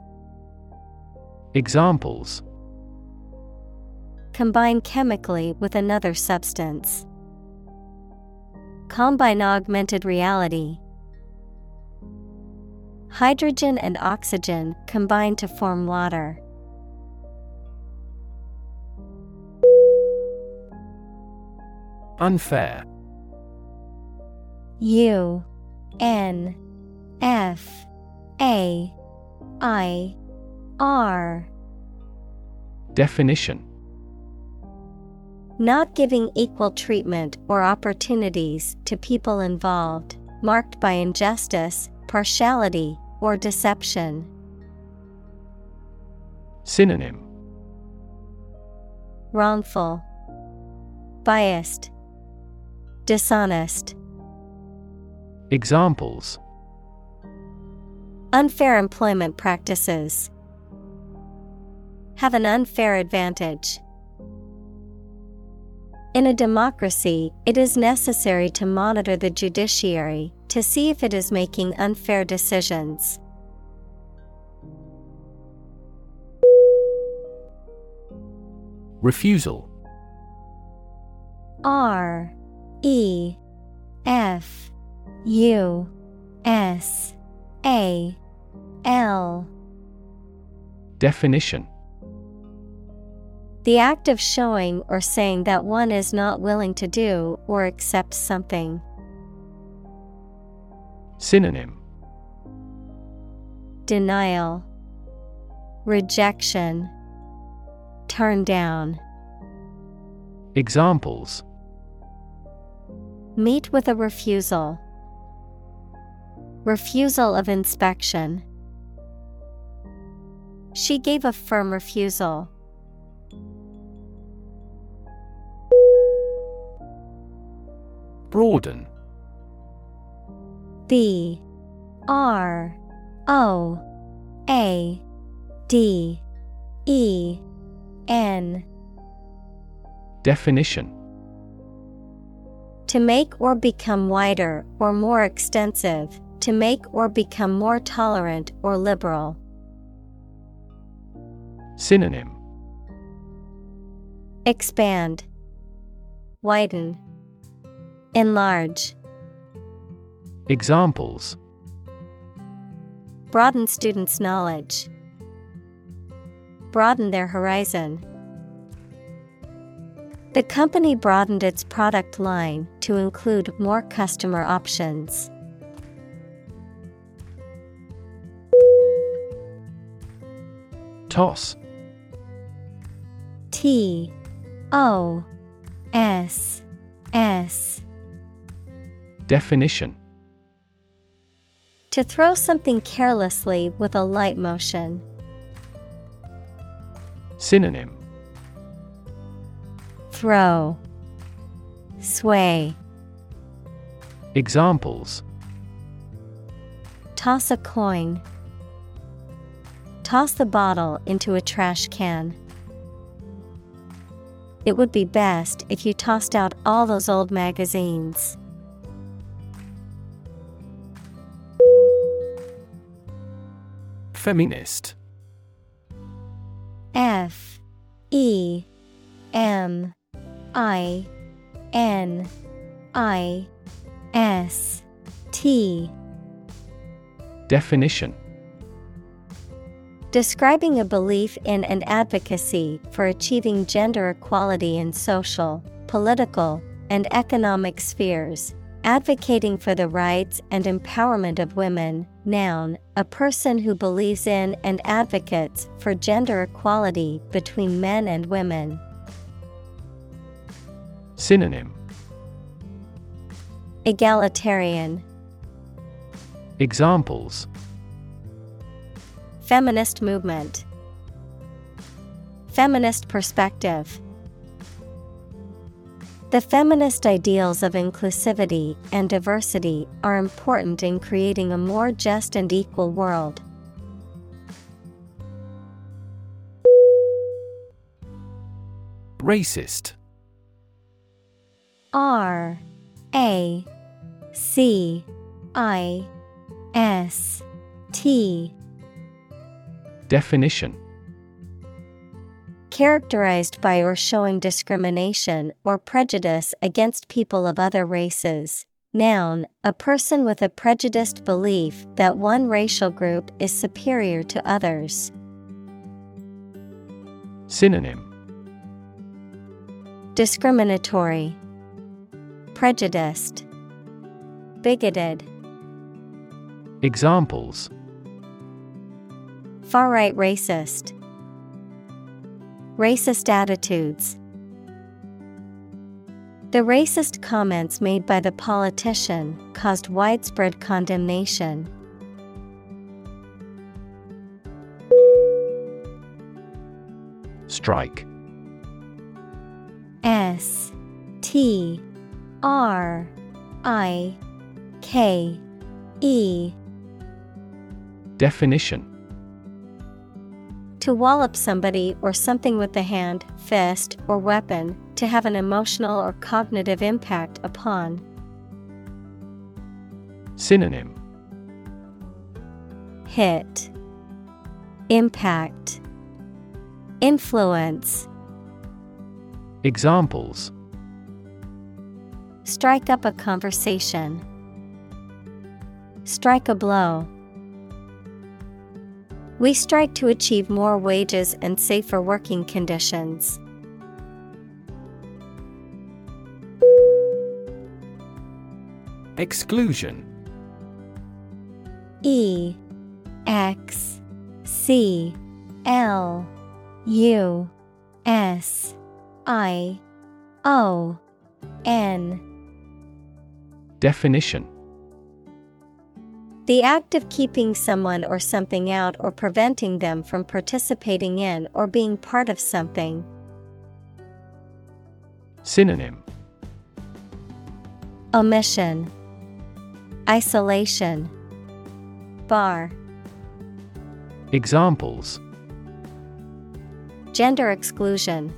S2: Examples
S1: Combine chemically with another substance. Combine augmented reality. Hydrogen and oxygen combine to form water.
S2: Unfair
S1: U N F A I R
S2: Definition
S1: Not giving equal treatment or opportunities to people involved, marked by injustice, partiality, or deception.
S2: Synonym
S1: Wrongful, Biased, Dishonest.
S2: Examples
S1: Unfair employment practices. Have an unfair advantage. In a democracy, it is necessary to monitor the judiciary to see if it is making unfair decisions.
S2: Refusal.
S1: R. E. F. U. S. A. L.
S2: Definition
S1: The act of showing or saying that one is not willing to do or accept something.
S2: Synonym
S1: Denial, Rejection, Turn down.
S2: Examples
S1: Meet with a refusal. Refusal of inspection. She gave a firm refusal.
S2: Broaden.
S1: B R O A D E N.
S2: Definition.
S1: To make or become wider or more extensive, to make or become more tolerant or liberal.
S2: Synonym.
S1: Expand, Widen, Enlarge.
S2: Examples
S1: Broaden students' knowledge. Broaden their horizon. The company broadened its product line to include more customer options.
S2: Toss
S1: T O S S
S2: Definition
S1: To throw something carelessly with a light motion.
S2: Synonym
S1: Throw, Sway,
S2: Examples
S1: Toss a coin. Toss the bottle into a trash can. It would be best if you tossed out all those old magazines.
S2: Feminist.
S1: F E M I N I S T.
S2: Definition.
S1: Describing a belief in and advocacy for achieving gender equality in social, political, and economic spheres, advocating for the rights and empowerment of women. Noun, a person who believes in and advocates for gender equality between men and women.
S2: Synonym
S1: Egalitarian,
S2: Examples
S1: Feminist movement, Feminist perspective. The feminist ideals of inclusivity and diversity are important in creating a more just and equal world.
S2: Racist.
S1: R A C I S T.
S2: Definition
S1: Characterized by or showing discrimination or prejudice against people of other races. Noun, a person with a prejudiced belief that one racial group is superior to others.
S2: Synonym
S1: Discriminatory, Prejudiced, Bigoted.
S2: Examples
S1: Far right racist. Racist attitudes. The racist comments made by the politician caused widespread condemnation.
S2: Strike
S1: S T R I K E
S2: Definition
S1: To wallop somebody or something with the hand, fist, or weapon, to have an emotional or cognitive impact upon.
S2: Synonym
S1: Hit, Impact, Influence.
S2: Examples
S1: Strike up a conversation. Strike a blow. We strive to achieve more wages and safer working conditions.
S2: Exclusion.
S1: E X C L U S I O N.
S2: Definition
S1: The act of keeping someone or something out or preventing them from participating in or being part of something.
S2: Synonym.
S1: Omission, Isolation, Bar,
S2: Examples.
S1: Gender exclusion,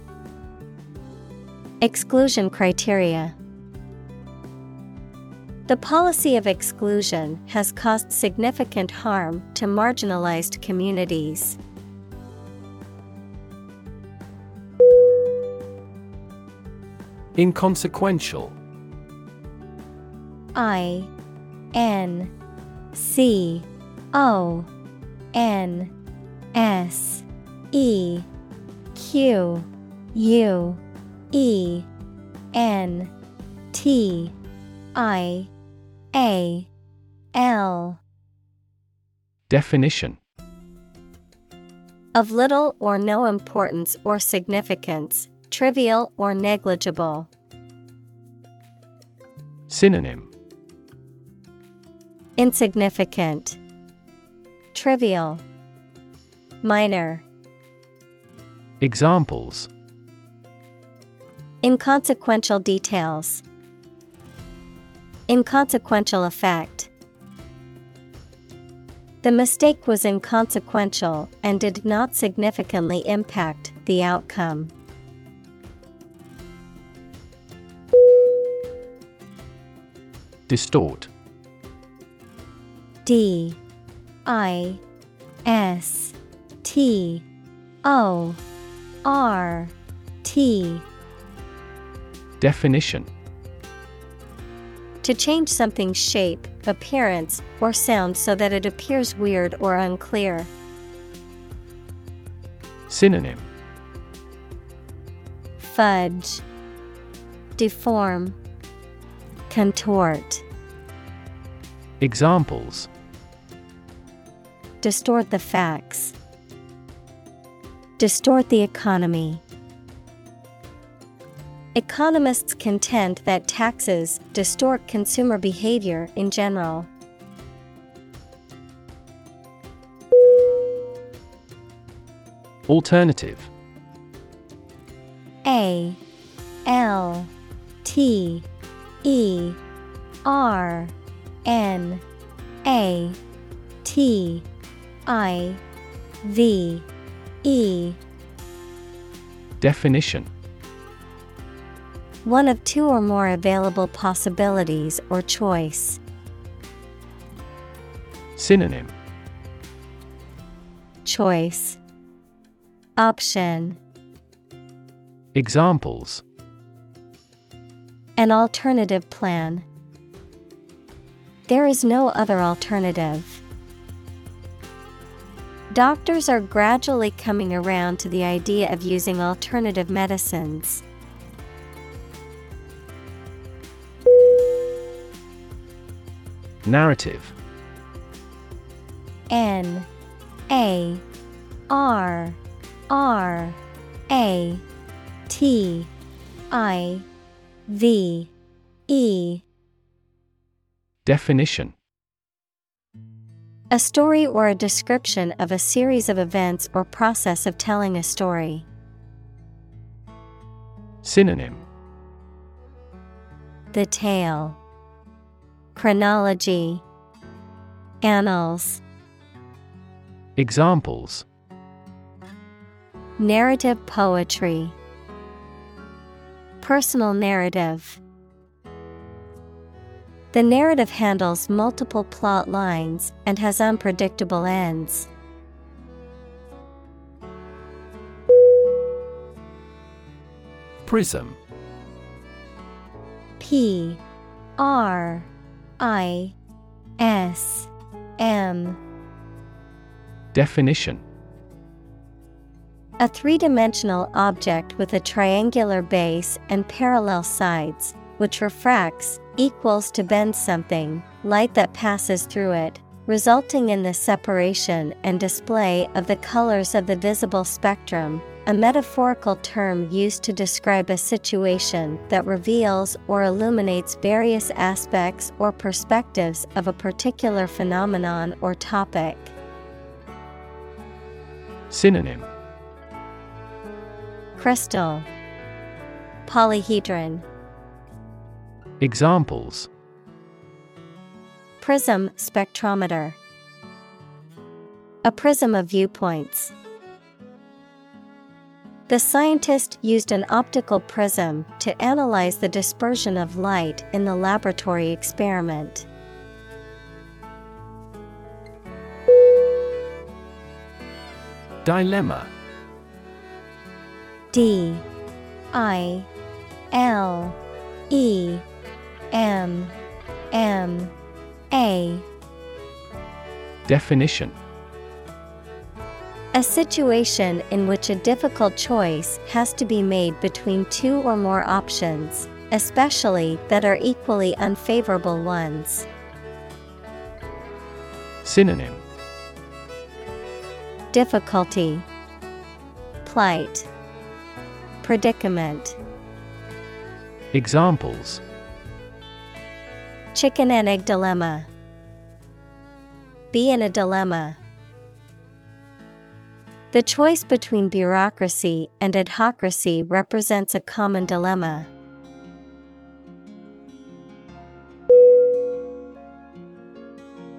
S1: Exclusion criteria. The policy of exclusion has caused significant harm to marginalized communities.
S2: Inconsequential
S1: I N C O N S E Q U E N T I A L
S2: Definition
S1: of little or no importance or significance, trivial or negligible.
S2: Synonym
S1: Insignificant, trivial, minor.
S2: Examples
S1: Inconsequential details. Inconsequential effect. The mistake was inconsequential and did not significantly impact the outcome.
S2: Distort
S1: D I S T O R T
S2: Definition
S1: To change something's shape, appearance, or sound so that it appears weird or unclear.
S2: Synonym.
S1: Fudge, Deform, Contort,
S2: Examples.
S1: Distort the facts, Distort the economy. Economists contend that taxes distort consumer behavior in general.
S2: Alternative.
S1: A L T E R N A T I V E.
S2: Definition
S1: One of two or more available possibilities or choice.
S2: Synonym
S1: Choice Option
S2: Examples
S1: An alternative plan. There is no other alternative. Doctors are gradually coming around to the idea of using alternative medicines.
S2: Narrative.
S1: N A R R A T I V E.
S2: Definition.
S1: A story or a description of a series of events or process of telling a story.
S2: Synonym.
S1: The tale, Chronology, Annals,
S2: Examples.
S1: Narrative poetry, Personal narrative. The narrative handles multiple plot lines and has unpredictable ends.
S2: Prism.
S1: P R I S M.
S2: Definition.
S1: A three dimensional object with a triangular base and parallel sides, which refracts, equals to bend something, light that passes through it, resulting in the separation and display of the colors of the visible spectrum, a metaphorical term used to describe a situation that reveals or illuminates various aspects or perspectives of a particular phenomenon or topic.
S2: Synonym.
S1: Crystal. Polyhedron.
S2: Examples.
S1: Prism spectrometer. A prism of viewpoints. The scientist used an optical prism to analyze the dispersion of light in the laboratory experiment.
S2: Dilemma.
S1: D I L E M M A.
S2: Definition
S1: A situation in which a difficult choice has to be made between two or more options, especially that are equally unfavorable ones.
S2: Synonym
S1: Difficulty, Plight, Predicament.
S2: Examples
S1: Chicken and egg dilemma. Be in a dilemma. The choice between bureaucracy and adhocracy represents a common dilemma.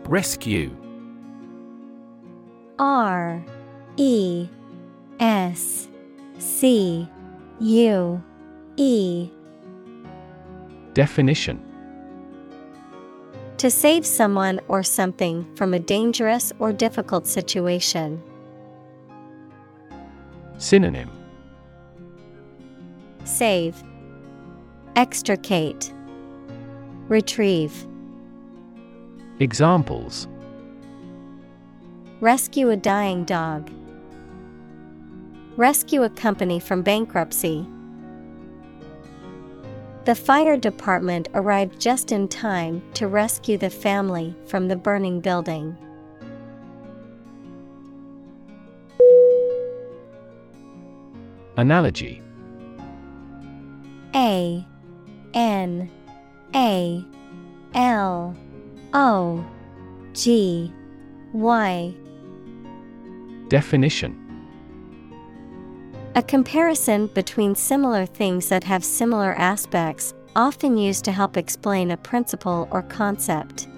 S2: Rescue
S1: R E S C U E
S2: Definition
S1: To save someone or something from a dangerous or difficult situation.
S2: Synonym
S1: Save, Extricate, Retrieve.
S2: Examples
S1: Rescue a dying dog. Rescue a company from bankruptcy. The fire department arrived just in time to rescue the family from the burning building.
S2: Analogy.
S1: A N A L O G Y.
S2: Definition.
S1: A comparison between similar things that have similar aspects, often used to help explain a principle or concept.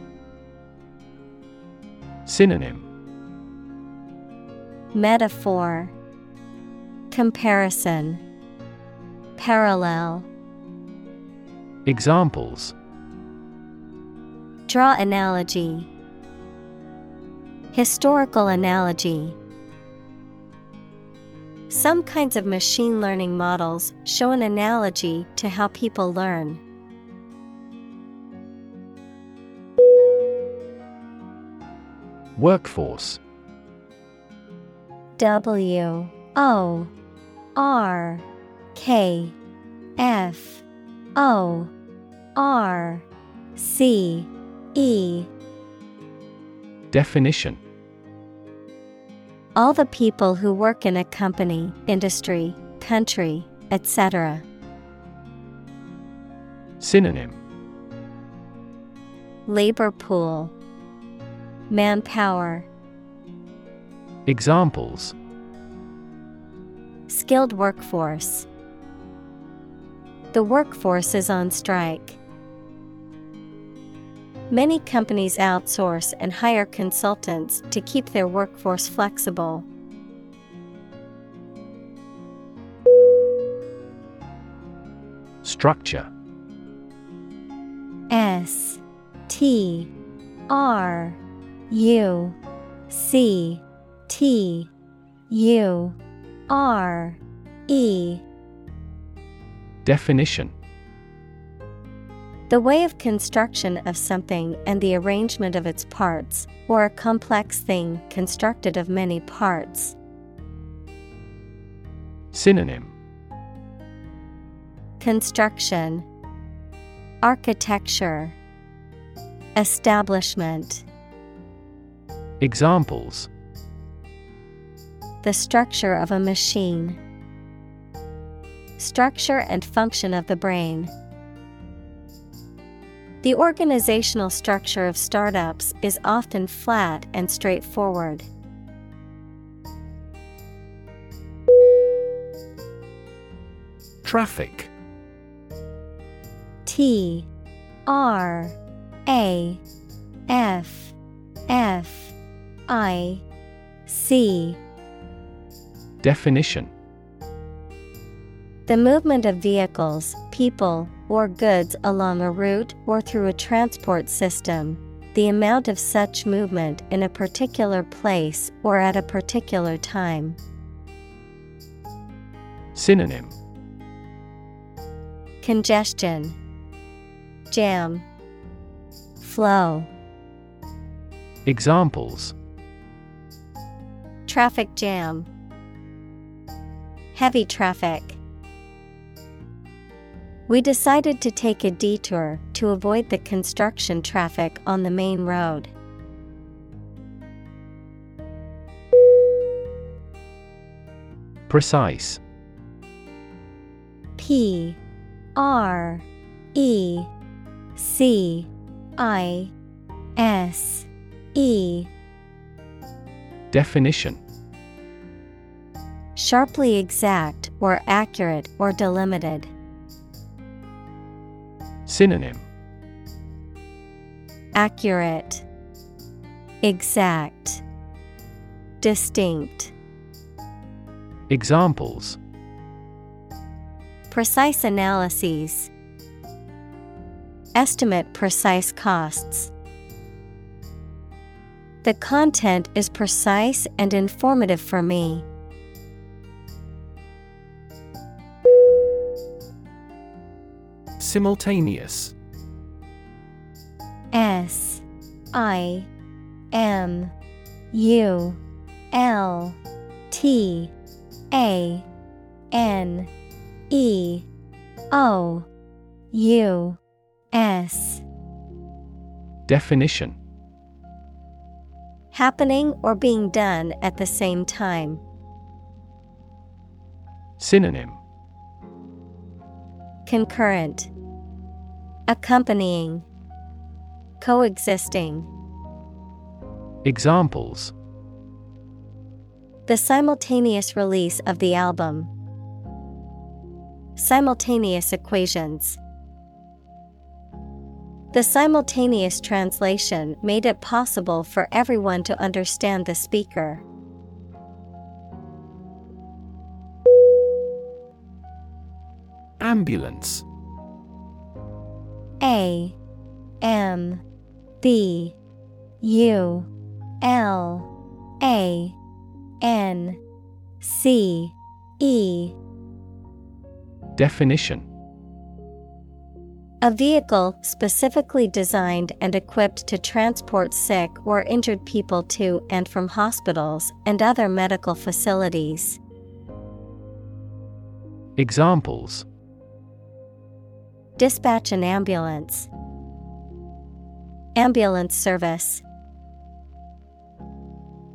S2: Synonym.
S1: Metaphor Comparison. Parallel.
S2: Examples.
S1: Draw analogy. Historical analogy. Some kinds of machine learning models show an analogy to how people learn.
S2: Workforce.
S1: W O R K F O R C E
S2: Definition.
S1: All the people who work in a company, industry, country, etc.
S2: Synonym.
S1: Labor pool, Manpower,
S2: Examples
S1: Skilled workforce. The workforce is on strike. Many companies outsource and hire consultants to keep their workforce flexible.
S2: Structure
S1: S T R U C T U R E.
S2: Definition.
S1: The way of construction of something and the arrangement of its parts, or a complex thing constructed of many parts.
S2: Synonym.
S1: Construction. Architecture. Establishment.
S2: Examples
S1: The structure of a machine. Structure and function of the brain. The organizational structure of startups is often flat and straightforward.
S2: Traffic
S1: T R A F F I C
S2: Definition.
S1: The movement of vehicles, people, or goods along a route or through a transport system, the amount of such movement in a particular place or at a particular time.
S2: Synonym.
S1: Congestion, Jam, Flow,
S2: Examples.
S1: Traffic jam, Heavy traffic. We decided to take a detour to avoid the construction traffic on the main road.
S2: Precise
S1: P R E C I S E
S2: Definition
S1: Sharply exact or accurate or delimited.
S2: Synonym
S1: Accurate, Exact, Distinct.
S2: Examples
S1: Precise analyses. Estimate precise costs. The content is precise and informative for me.
S2: Simultaneous.
S1: S I M U L T A N E O U S.
S2: Definition.
S1: Happening or being done at the same time.
S2: Synonym
S1: Concurrent, Accompanying, Coexisting.
S2: Examples
S1: The simultaneous release of the album. Simultaneous equations. The simultaneous translation made it possible for everyone to understand the speaker.
S2: Ambulance.
S1: A M B U L A N C E.
S2: Definition.
S1: A vehicle specifically designed and equipped to transport sick or injured people to and from hospitals and other medical facilities.
S2: Examples
S1: Dispatch an ambulance. Ambulance service.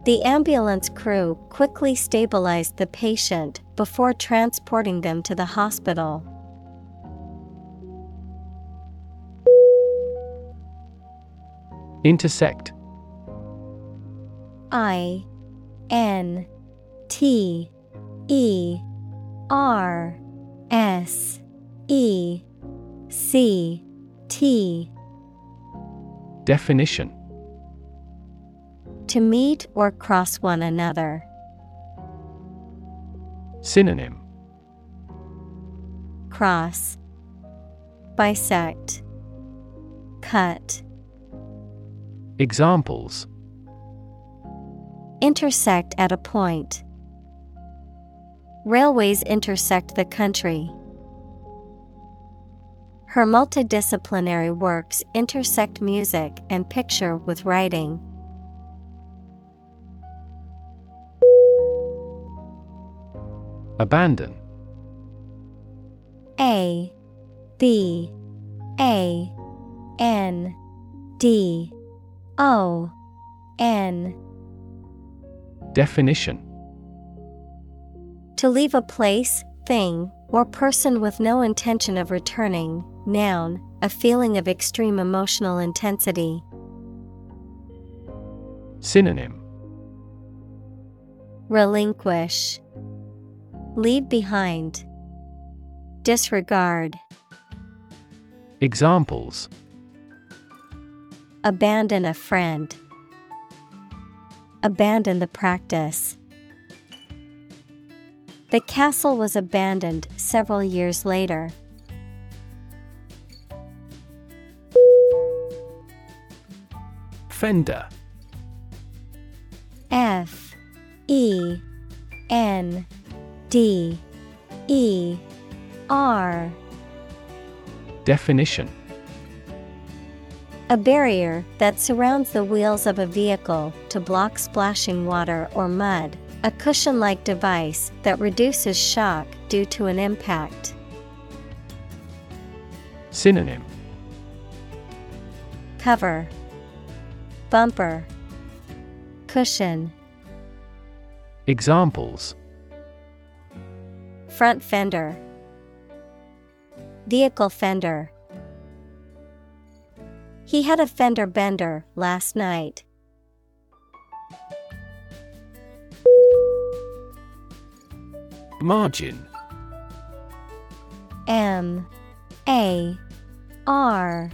S1: The ambulance crew quickly stabilized the patient before transporting them to the hospital.
S2: Intersect
S1: I N T E R S E C T
S2: Definition
S1: To meet or cross one another.
S2: Synonym
S1: Cross, Bisect, Cut.
S2: Examples
S1: Intersect at a point. Railways intersect the country. Her multidisciplinary works intersect music and picture with writing.
S2: Abandon.
S1: A B A N D O N.
S2: Definition.
S1: To leave a place, thing, or person with no intention of returning, noun, a feeling of extreme emotional intensity.
S2: Synonym.
S1: Relinquish, Leave behind, Disregard,
S2: Examples.
S1: Abandon a friend, Abandon the practice. The castle was abandoned several years later.
S2: Fender.
S1: F. E. N. D. E. R.
S2: Definition.
S1: A barrier that surrounds the wheels of a vehicle to block splashing water or mud, a cushion like device that reduces shock due to an impact.
S2: Synonym.
S1: Cover. Bumper. Cushion.
S2: Examples.
S1: Front fender. Vehicle fender. He had a fender bender last night.
S2: Margin.
S1: M A R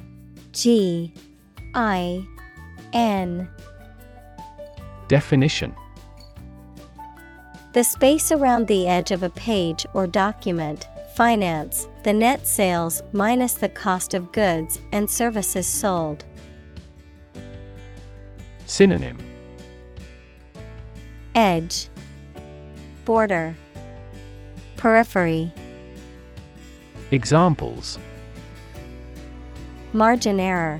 S1: G I N.
S2: Definition.
S1: The space around the edge of a page or document, finance, the net sales minus the cost of goods and services sold.
S2: Synonym.
S1: Edge. Border Periphery.
S2: Examples.
S1: Margin error.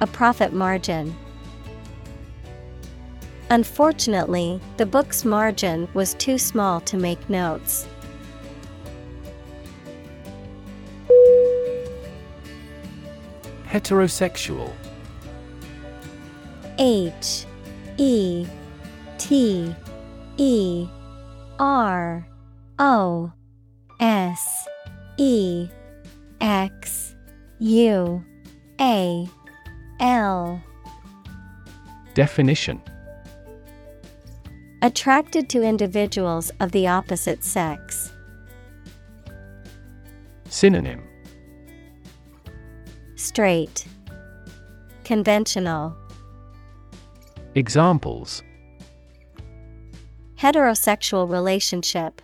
S1: A profit margin. Unfortunately, the book's margin was too small to make notes.
S2: Heterosexual.
S1: H E T E R O S E X U A L
S2: Definition
S1: Attracted to individuals of the opposite sex.
S2: Synonym
S1: Straight. Conventional.
S2: Examples
S1: Heterosexual relationship.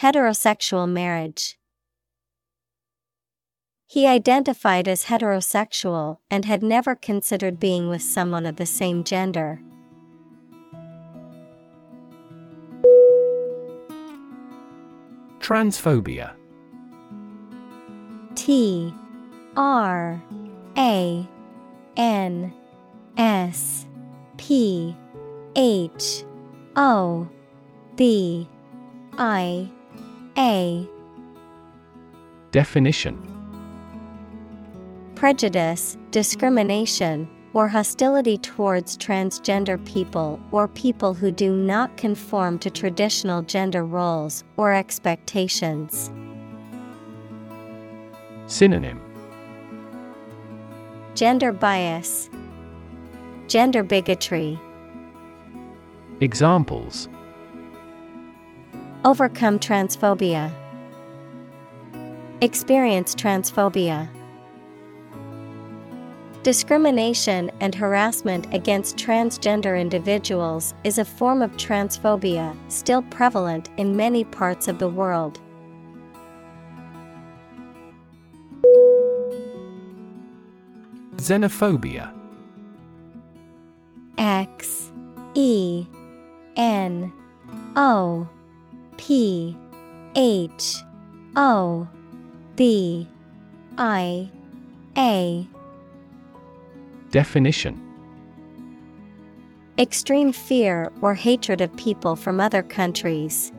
S1: Heterosexual marriage. He identified as heterosexual and had never considered being with someone of the same gender.
S2: Transphobia
S1: T R A N S P H O B I A.
S2: Definition.
S1: Prejudice, discrimination, or hostility towards transgender people or people who do not conform to traditional gender roles or expectations.
S2: Synonym.
S1: Gender bias, Gender bigotry,
S2: Examples
S1: Overcome transphobia, Experience transphobia. Discrimination and harassment against transgender individuals is a form of transphobia still prevalent in many parts of the world.
S2: Xenophobia
S1: X E N O P H O B I A.
S2: Definition.
S1: Extreme fear or hatred of people from other countries.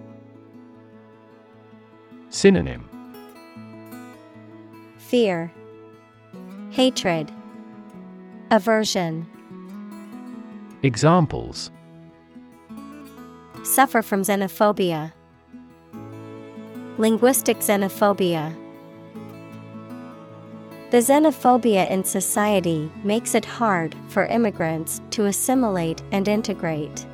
S2: Synonym.
S1: Fear, Hatred, Aversion.
S2: Examples
S1: Suffer from xenophobia. Linguistic xenophobia. The xenophobia in society makes it hard for immigrants to assimilate and integrate.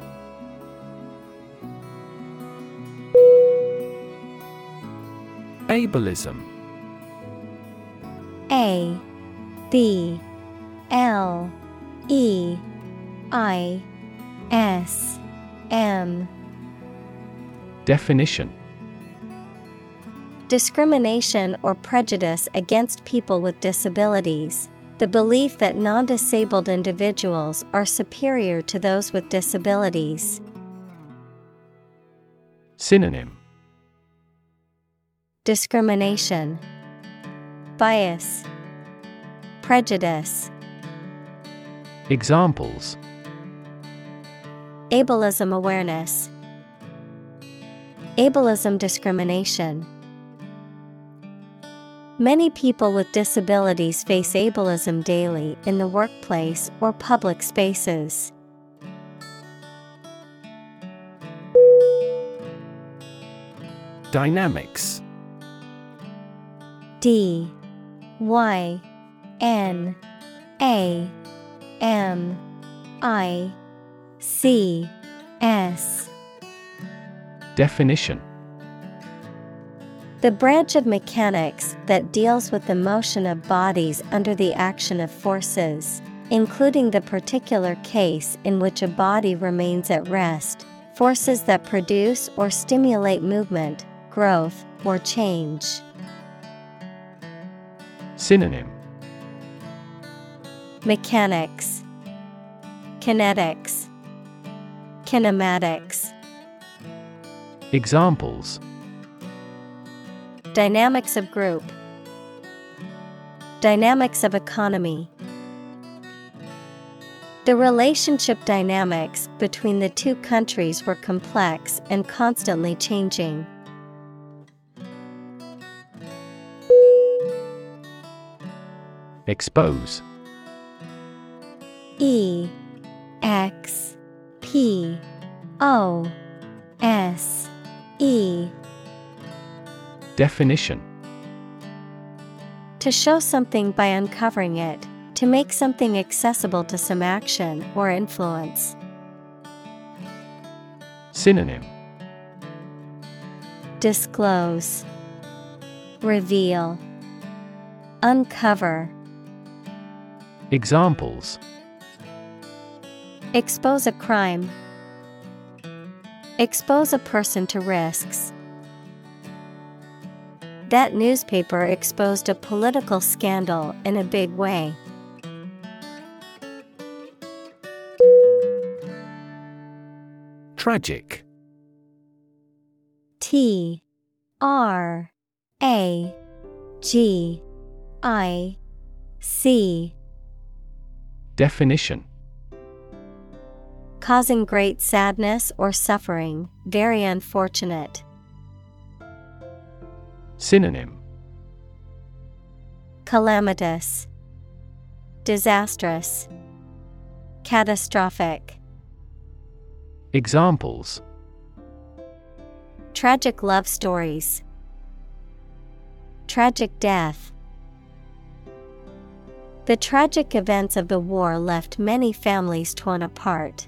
S2: Ableism
S1: A B L E I S M
S2: Definition
S1: Discrimination or prejudice against people with disabilities. The belief that non disabled individuals are superior to those with disabilities.
S2: Synonym
S1: Discrimination, Bias, Prejudice.
S2: Examples
S1: Ableism awareness, Ableism discrimination. Many people with disabilities face ableism daily in the workplace or public spaces.
S2: Dynamics.
S1: D. Y. N. A. M. I. C. S
S2: Definition
S1: The branch of mechanics that deals with the motion of bodies under the action of forces, including the particular case in which a body remains at rest, forces that produce or stimulate movement, growth, or change.
S2: Synonym
S1: Mechanics, Kinetics, Kinematics.
S2: Examples
S1: Dynamics of group, Dynamics of economy. The relationship dynamics between the two countries were complex and constantly changing.
S2: Expose
S1: E X P O S E
S2: Definition
S1: To show something by uncovering it, to make something accessible to some action or influence.
S2: Synonym
S1: Disclose, Reveal, Uncover.
S2: Examples
S1: Expose a crime. Expose a person to risks. That newspaper exposed a political scandal in a big way.
S2: Tragic
S1: T R A G I C
S2: Definition
S1: Causing great sadness or suffering, very unfortunate.
S2: Synonym
S1: Calamitous, Disastrous, Catastrophic.
S2: Examples
S1: Tragic love stories, Tragic death. The tragic events of the war left many families torn apart.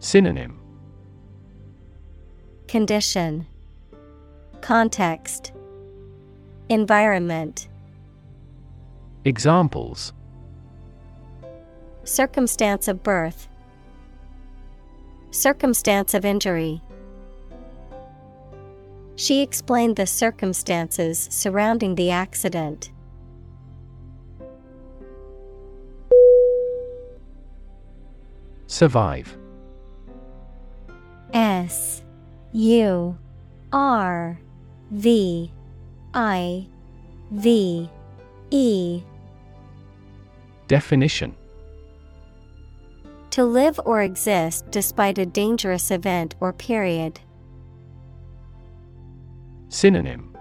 S2: Synonym.
S1: Condition. Context. Environment.
S2: Examples.
S1: Circumstance of birth. Circumstance of injury. She explained the circumstances surrounding the accident.
S2: Survive
S1: S U R V I V E.
S2: Definition.
S1: To live or exist despite a dangerous event or period.
S2: Synonym.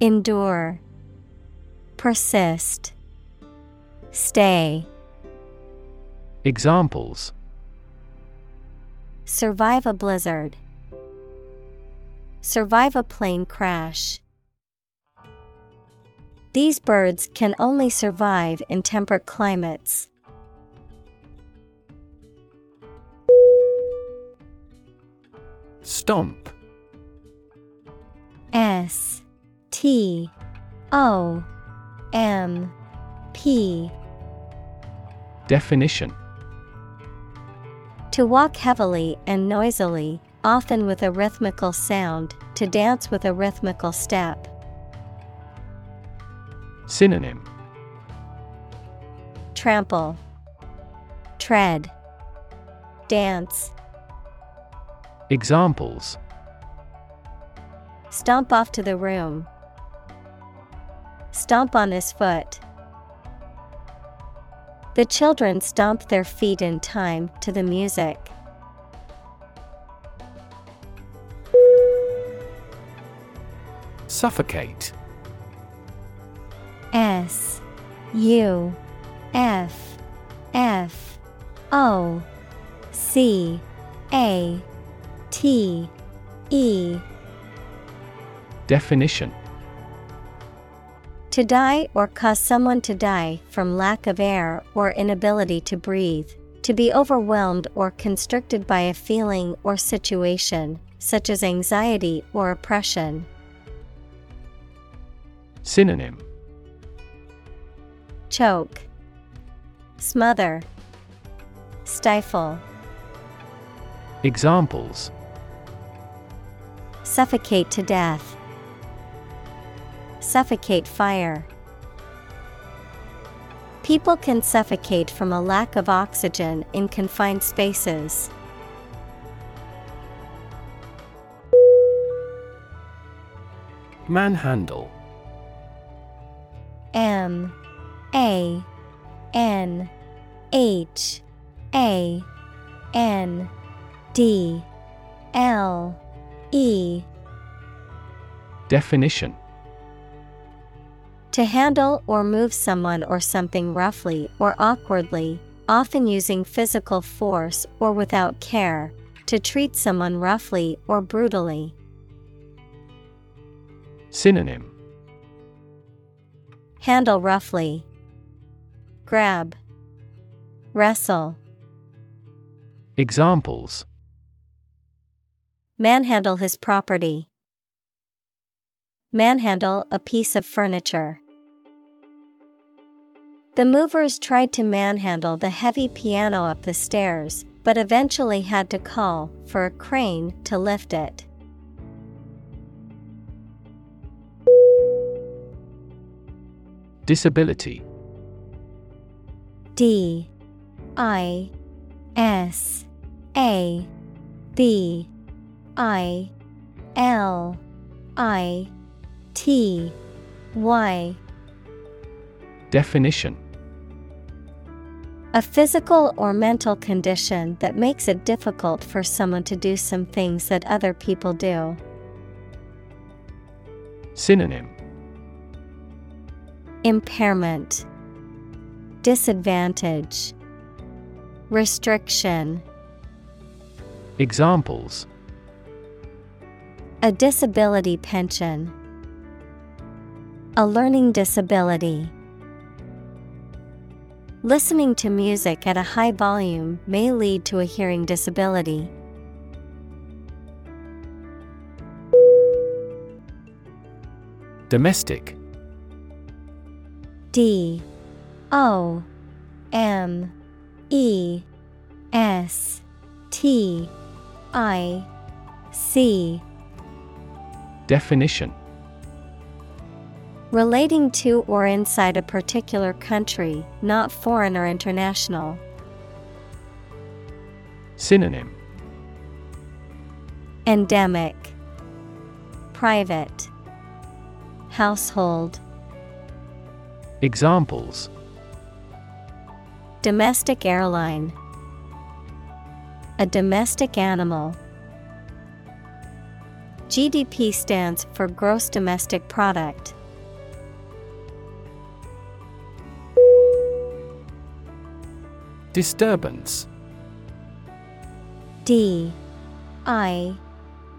S1: Endure, Persist, Stay.
S2: Examples
S1: Survive a blizzard. Survive a plane crash. These birds can only survive in temperate climates.
S2: Stomp
S1: S T O M P
S2: Definition
S1: To walk heavily and noisily, often with a rhythmical sound, to dance with a rhythmical step.
S2: Synonym
S1: Trample, Tread, Dance.
S2: Examples
S1: Stomp off to the room. Stomp on his foot. The children stomp their feet in time to the music.
S2: Suffocate.
S1: S U F F O C A T E.
S2: Definition
S1: To die or cause someone to die from lack of air or inability to breathe, to be overwhelmed or constricted by a feeling or situation, such as anxiety or oppression.
S2: Synonym.
S1: Choke, Smother, Stifle,
S2: Examples.
S1: Suffocate to death, Suffocate fire. People can suffocate from a lack of oxygen in confined spaces.
S2: Manhandle
S1: M A N H A N D L E
S2: Definition
S1: To handle or move someone or something roughly or awkwardly, often using physical force or without care, to treat someone roughly or brutally.
S2: Synonym
S1: Handle roughly. Grab. Wrestle.
S2: Examples
S1: Manhandle his property. Manhandle a piece of furniture. The movers tried to manhandle the heavy piano up the stairs, but eventually had to call for a crane to lift it.
S2: Disability.
S1: D. I. S. A. B. I. L. I. T. Y.
S2: Definition
S1: A physical or mental condition that makes it difficult for someone to do some things that other people do.
S2: Synonym
S1: Impairment, Disadvantage, Restriction.
S2: Examples
S1: A disability pension, a learning disability. Listening to music at a high volume may lead to a hearing disability.
S2: Domestic.
S1: D. O. M. E. S. T. I. C.
S2: Definition
S1: Relating to or inside a particular country, not foreign or international.
S2: Synonym
S1: Endemic Private Household
S2: Examples
S1: Domestic airline A domestic animal. GDP stands for Gross Domestic Product.
S2: Disturbance.
S1: D I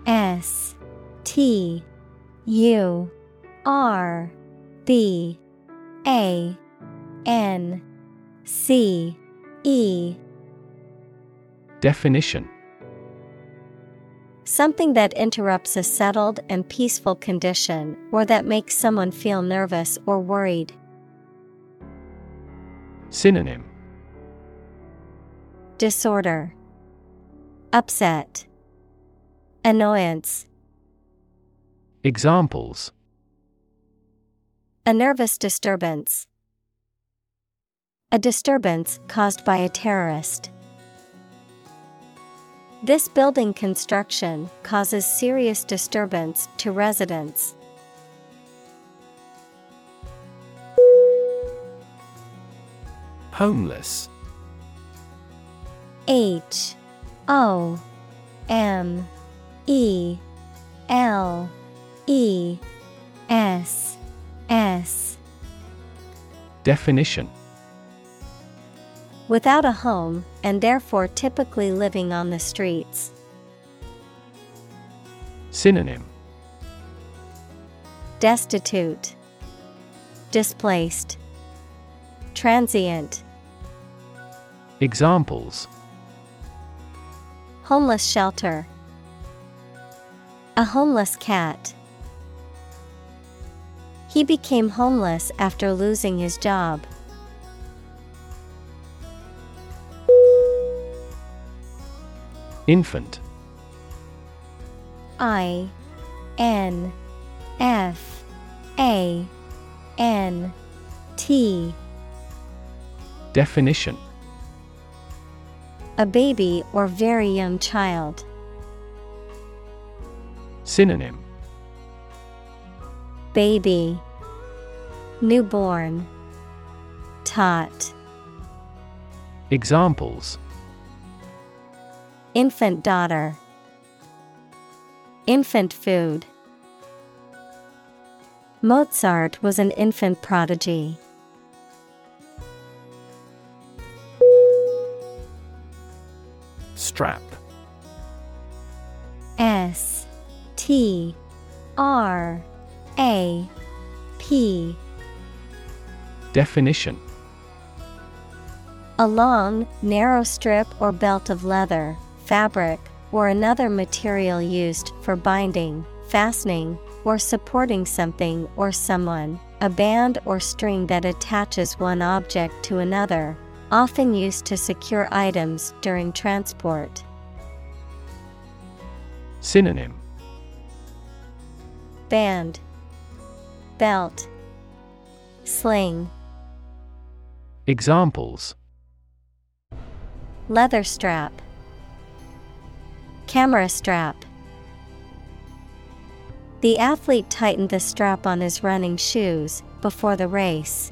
S1: S T U R B A N C E.
S2: Definition.
S1: Something that interrupts a settled and peaceful condition or that makes someone feel nervous or worried.
S2: Synonym
S1: Disorder, Upset, Annoyance,
S2: Examples
S1: a nervous disturbance. A disturbance caused by a terrorist. This building construction causes serious disturbance to residents.
S2: Homeless
S1: H O M E L E S S.
S2: Definition.
S1: Without a home, and therefore typically living on the streets.
S2: Synonym.
S1: Destitute, Displaced, Transient.
S2: Examples
S1: Homeless shelter. A homeless cat. He became homeless after losing his job.
S2: Infant
S1: I N F A N T
S2: Definition
S1: A baby or very young child.
S2: Synonym.
S1: Baby. Newborn. Tot.
S2: Examples.
S1: Infant daughter. Infant food. Mozart was an infant prodigy.
S2: Strap.
S1: S T R A P.
S2: Definition.
S1: A long, narrow strip or belt of leather, fabric, or another material used for binding, fastening, or supporting something or someone, a band or string that attaches one object to another, often used to secure items during transport.
S2: Synonym
S1: Band, Belt, Sling,
S2: Examples
S1: Leather strap, Camera strap. The athlete tightened the strap on his running shoes before the race.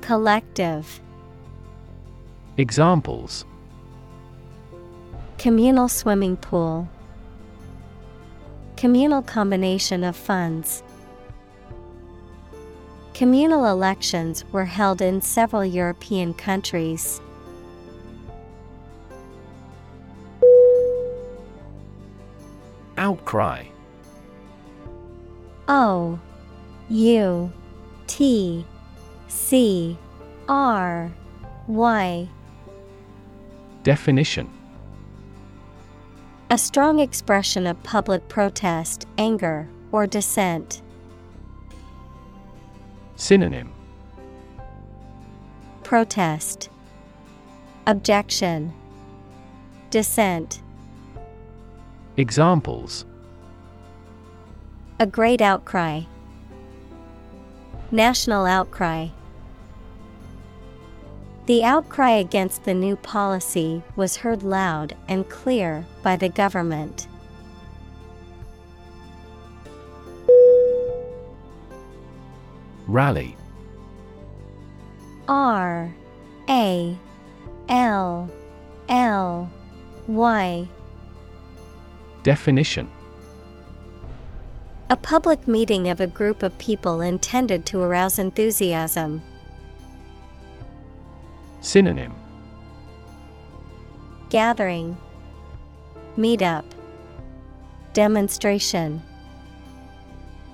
S1: Collective.
S2: Examples
S1: Communal swimming pool, Communal combination of funds. Communal elections were held in several European countries.
S2: Outcry
S1: O U T C R Y.
S2: Definition.
S1: A strong expression of public protest, anger, or dissent.
S2: Synonym.
S1: Protest. Objection. Dissent.
S2: Examples.
S1: A great outcry. National outcry. The outcry against the new policy was heard loud and clear by the government.
S2: Rally
S1: R A L L Y
S2: Definition
S1: A public meeting of a group of people intended to arouse enthusiasm.
S2: Synonym
S1: Gathering Meetup Demonstration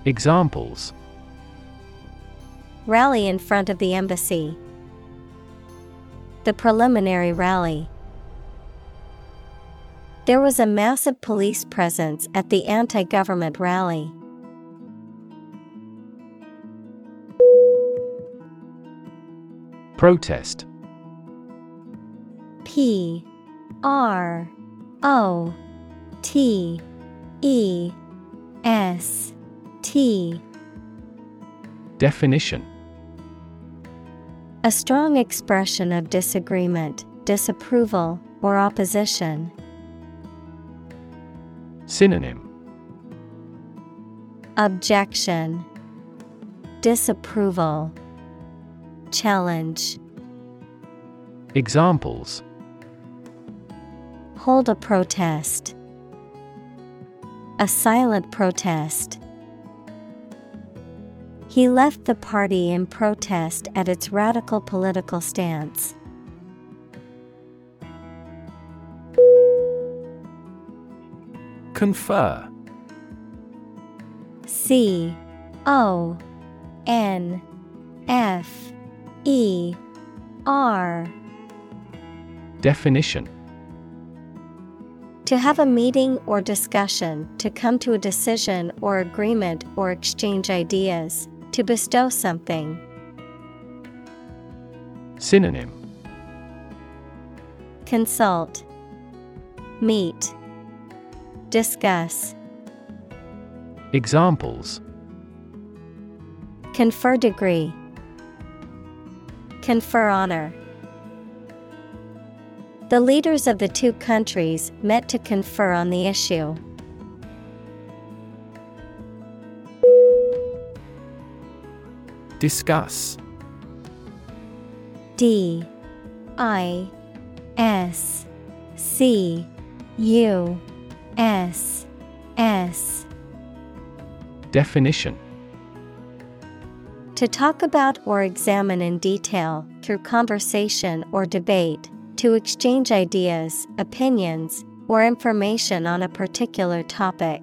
S2: Examples
S1: Rally in front of the embassy. The preliminary rally. There was a massive police presence at the anti government rally.
S2: Protest
S1: P R O T E S T
S2: Definition.
S1: A strong expression of disagreement, disapproval, or opposition.
S2: Synonym.
S1: Objection. Disapproval. Challenge.
S2: Examples
S1: Hold a protest. A silent protest. He left the party in protest at its radical political stance.
S2: Confer
S1: C O N F E R
S2: Definition
S1: To have a meeting or discussion, to come to a decision or agreement or exchange ideas, to bestow something.
S2: Synonym.
S1: Consult, Meet, Discuss,
S2: Examples.
S1: Confer degree, Confer honor. The leaders of the two countries met to confer on the issue.
S2: Discuss.
S1: D. I. S. C. U. S. S.
S2: Definition.
S1: To talk about or examine in detail, through conversation or debate, to exchange ideas, opinions, or information on a particular topic.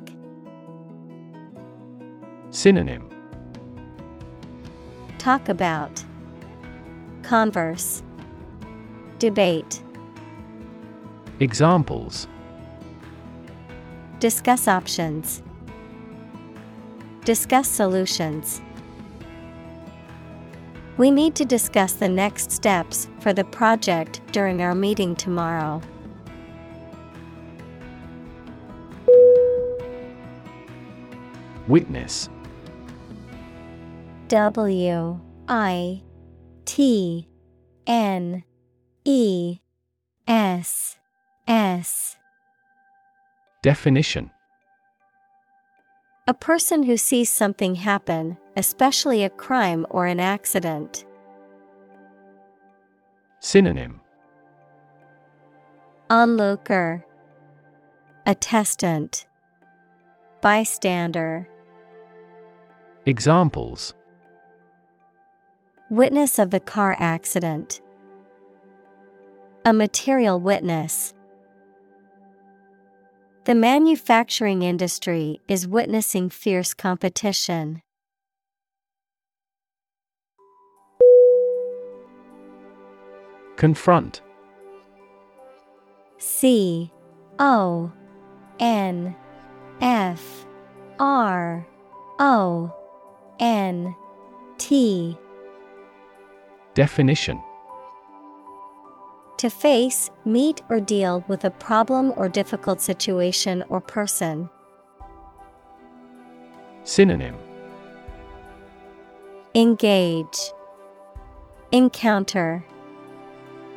S2: Synonym.
S1: Talk about, Converse, Debate,
S2: Examples.
S1: Discuss options, Discuss solutions. We need to discuss the next steps for the project during our meeting tomorrow.
S2: Witness.
S1: W I T N E S S.
S2: Definition.
S1: A person who sees something happen, especially a crime or an accident.
S2: Synonym
S1: Onlooker Attestant Bystander
S2: Examples
S1: Witness of the car accident. A material witness. The manufacturing industry is witnessing fierce competition.
S2: Confront.
S1: C O N F R O N T.
S2: Definition.
S1: To face, meet, or deal with a problem or difficult situation or person.
S2: Synonym.
S1: Engage, Encounter,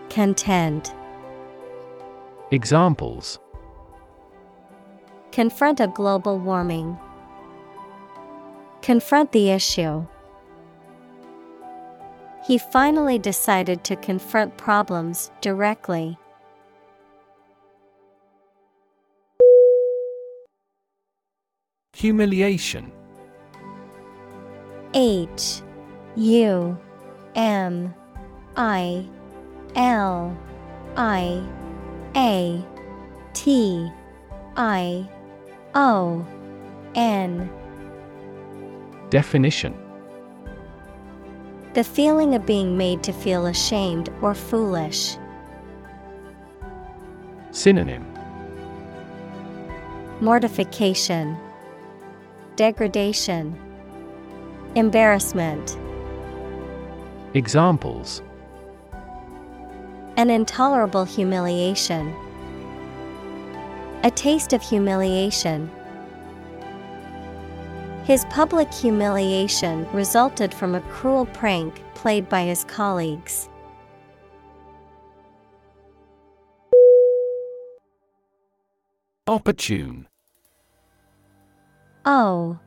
S1: Contend.
S2: Examples
S1: Confront a global warming. Confront the issue. He finally decided to confront problems directly.
S2: Humiliation
S1: H U M I L I A T I O N.
S2: Definition.
S1: The feeling of being made to feel ashamed or foolish.
S2: Synonym.
S1: Mortification, Degradation, Embarrassment.
S2: Examples
S1: An intolerable humiliation. A taste of humiliation. His public humiliation resulted from a cruel prank played by his colleagues.
S2: Opportune
S1: O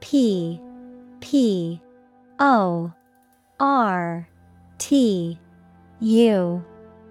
S1: P P O R T U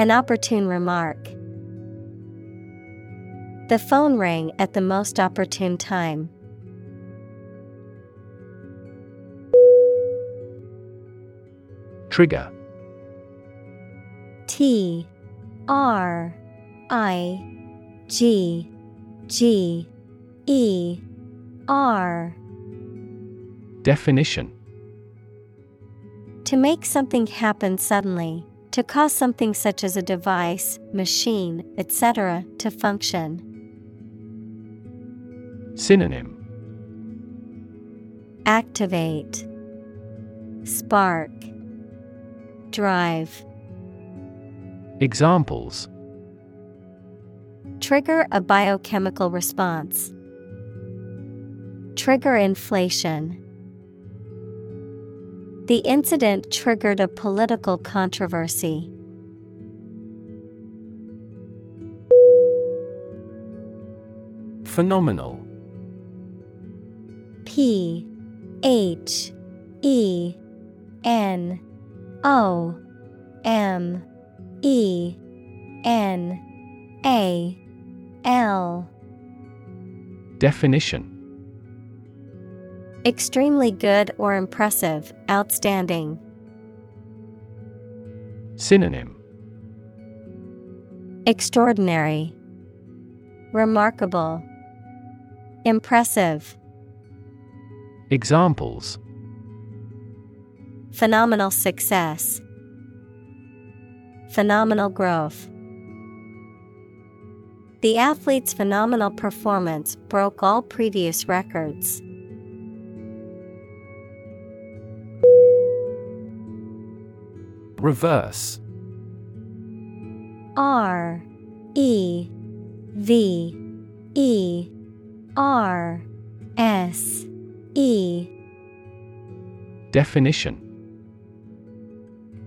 S1: An opportune remark. The phone rang at the most opportune time.
S2: Trigger
S1: T R I G G E R
S2: Definition
S1: To make something happen suddenly, to cause something such as a device, machine, etc., to function.
S2: Synonym
S1: Activate, Spark, Drive.
S2: Examples
S1: Trigger a biochemical response. Trigger inflation. The incident triggered a political controversy.
S2: Phenomenal.
S1: P H E N O M E N A L.
S2: Definition
S1: Extremely good or impressive, outstanding.
S2: Synonym
S1: Extraordinary, Remarkable, Impressive.
S2: Examples
S1: Phenomenal success, phenomenal growth. The athlete's phenomenal performance broke all previous records.
S2: Reverse
S1: R E V E R S E
S2: Definition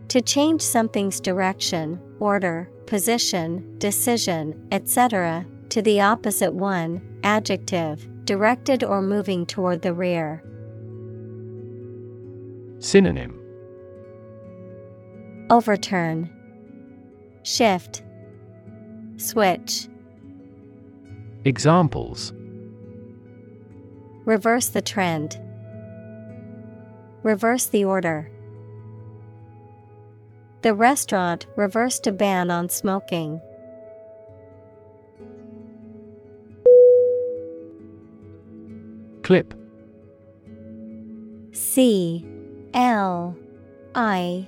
S1: To change something's direction, order, position, decision, etc., to the opposite one, adjective, directed or moving toward the rear.
S2: Synonym
S1: Overturn, Shift, Switch.
S2: Examples
S1: Reverse the trend. Reverse the order. The restaurant reversed a ban on smoking.
S2: Clip
S1: C L I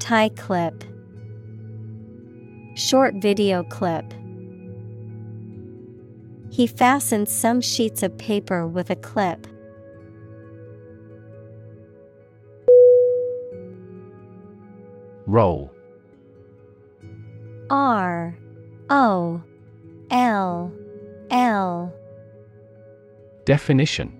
S1: Tie clip, Short video clip. He fastened some sheets of paper with a clip.
S2: Roll.
S1: R. O. L. L.
S2: Definition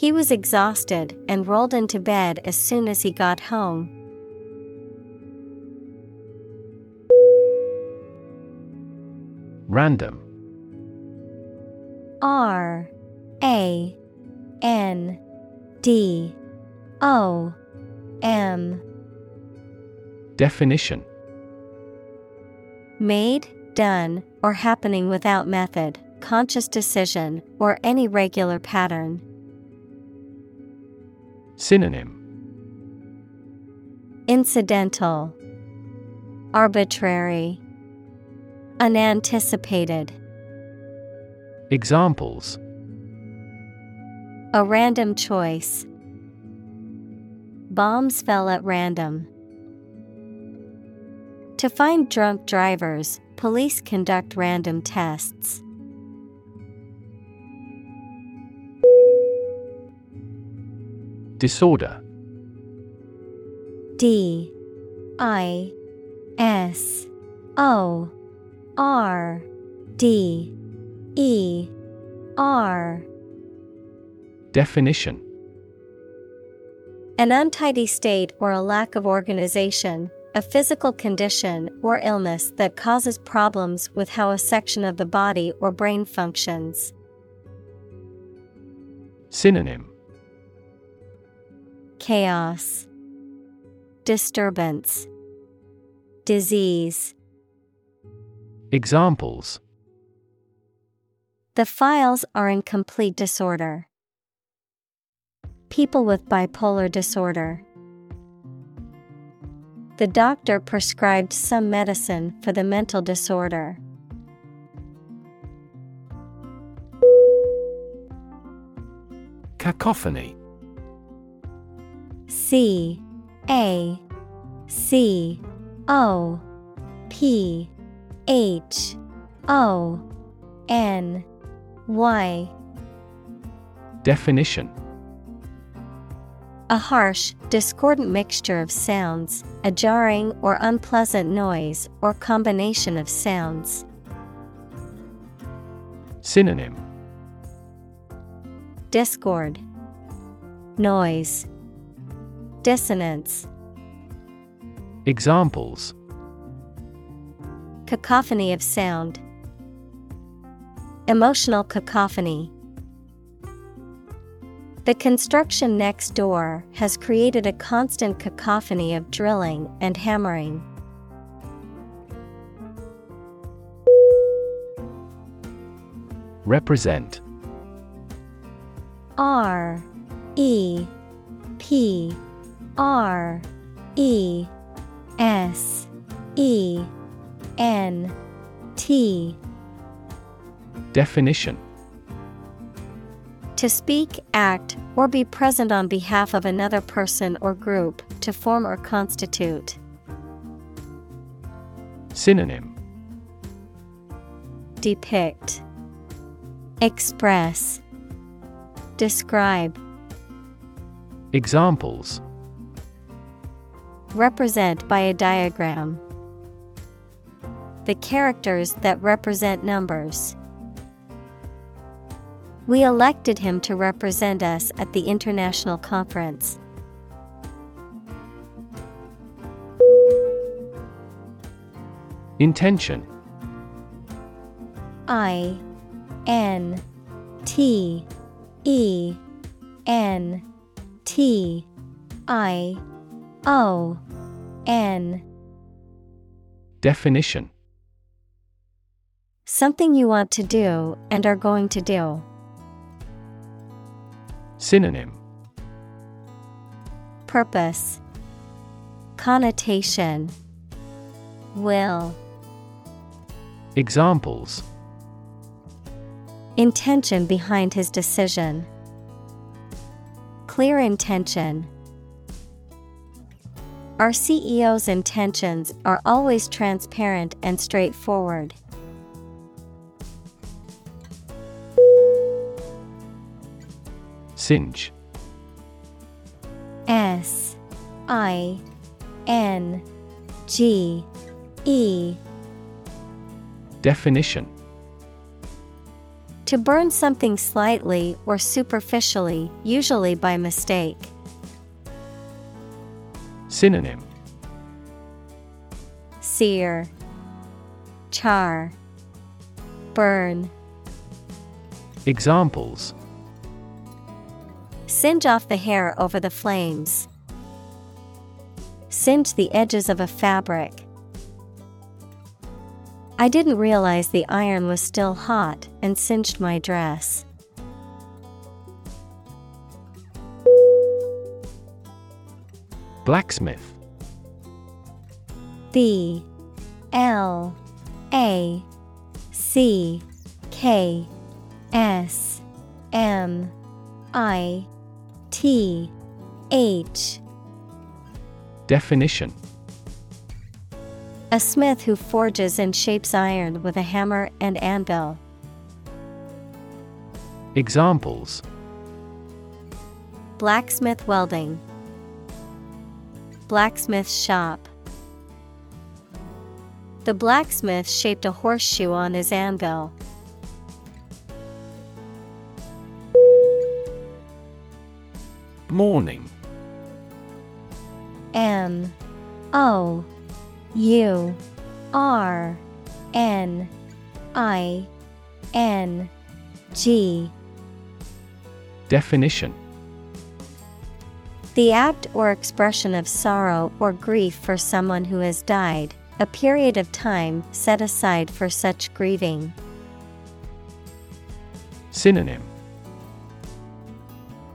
S1: He was exhausted and rolled into bed as soon as he got home.
S2: Random
S1: R A N D O M
S2: Definition
S1: Made, done, or happening without method, conscious decision, or any regular pattern.
S2: Synonym
S1: Incidental, Arbitrary, Unanticipated.
S2: Examples
S1: A random choice. Bombs fell at random. To find drunk drivers, police conduct random tests.
S2: Disorder.
S1: D I S O R D E R.
S2: Definition.
S1: An untidy state or a lack of organization, a physical condition or illness that causes problems with how a section of the body or brain functions.
S2: Synonym
S1: Chaos, Disturbance, Disease.
S2: Examples
S1: The files are in complete disorder. People with bipolar disorder. The doctor prescribed some medicine for the mental disorder.
S2: Cacophony
S1: C A C O P H O N Y
S2: Definition.
S1: A harsh, discordant mixture of sounds, a jarring or unpleasant noise or combination of sounds.
S2: Synonym.
S1: Discord, Noise, Dissonance.
S2: Examples
S1: Cacophony of sound, Emotional cacophony. The construction next door has created a constant cacophony of drilling and hammering.
S2: Represent
S1: R E P R E S E N T.
S2: Definition.
S1: To speak, act, or be present on behalf of another person or group, to form or constitute.
S2: Synonym.
S1: Depict, Express, Describe,
S2: Examples
S1: Represent by a diagram. The characters that represent numbers. We elected him to represent us at the international conference.
S2: Intention
S1: I N T E N T I O N.
S2: Definition.
S1: Something you want to do and are going to do.
S2: Synonym.
S1: Purpose. Connotation. Will.
S2: Examples.
S1: Intention behind his decision. Clear intention. Our CEO's intentions are always transparent and straightforward.
S2: Singe
S1: S I N G E
S2: Definition
S1: To burn something slightly or superficially, usually by mistake.
S2: Synonym
S1: Sear, Char, Burn.
S2: Examples
S1: Singe off the hair over the flames. Singe the edges of a fabric. I didn't realize the iron was still hot and singed my dress.
S2: Blacksmith
S1: B L A C K S M I T H
S2: Definition
S1: A smith who forges and shapes iron with a hammer and anvil.
S2: Examples
S1: Blacksmith welding. Blacksmith shop. The blacksmith shaped a horseshoe on his anvil.
S2: Mourning
S1: M O U R N I N G
S2: Definition
S1: The act or expression of sorrow or grief for someone who has died, a period of time set aside for such grieving.
S2: Synonym.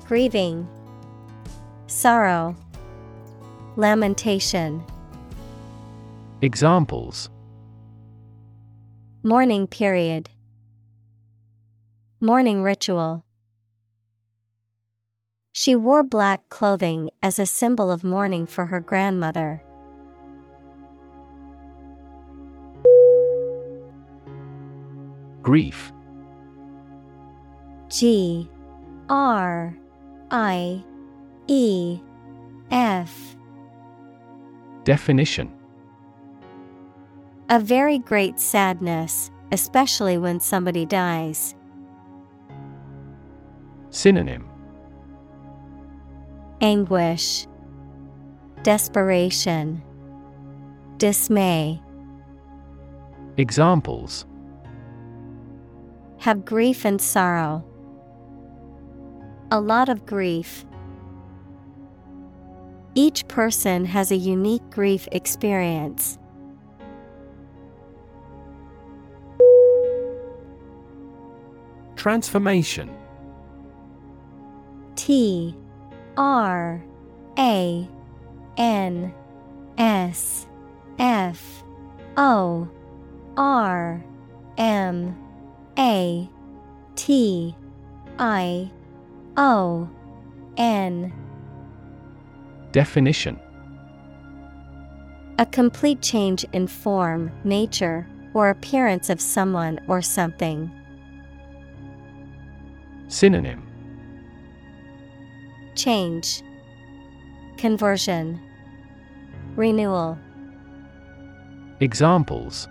S1: Grieving, Sorrow, Lamentation,
S2: Examples.
S1: Mourning period, Mourning ritual. She wore black clothing as a symbol of mourning for her grandmother.
S2: Grief
S1: G R I E F
S2: Definition
S1: A very great sadness, especially when somebody dies.
S2: Synonym
S1: Anguish, Desperation, Dismay.
S2: Examples
S1: Have grief and sorrow. A lot of grief. Each person has a unique grief experience.
S2: Transformation
S1: T R A N S F O R M A T I O N
S2: Definition
S1: A complete change in form, nature, or appearance of someone or something.
S2: Synonym
S1: Change, Conversion, Renewal.
S2: Examples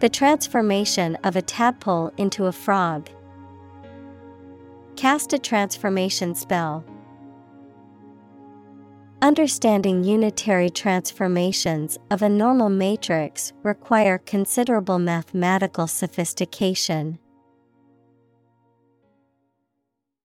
S1: The transformation of a tadpole into a frog. Cast a transformation spell. Understanding unitary transformations of a normal matrix require considerable mathematical sophistication.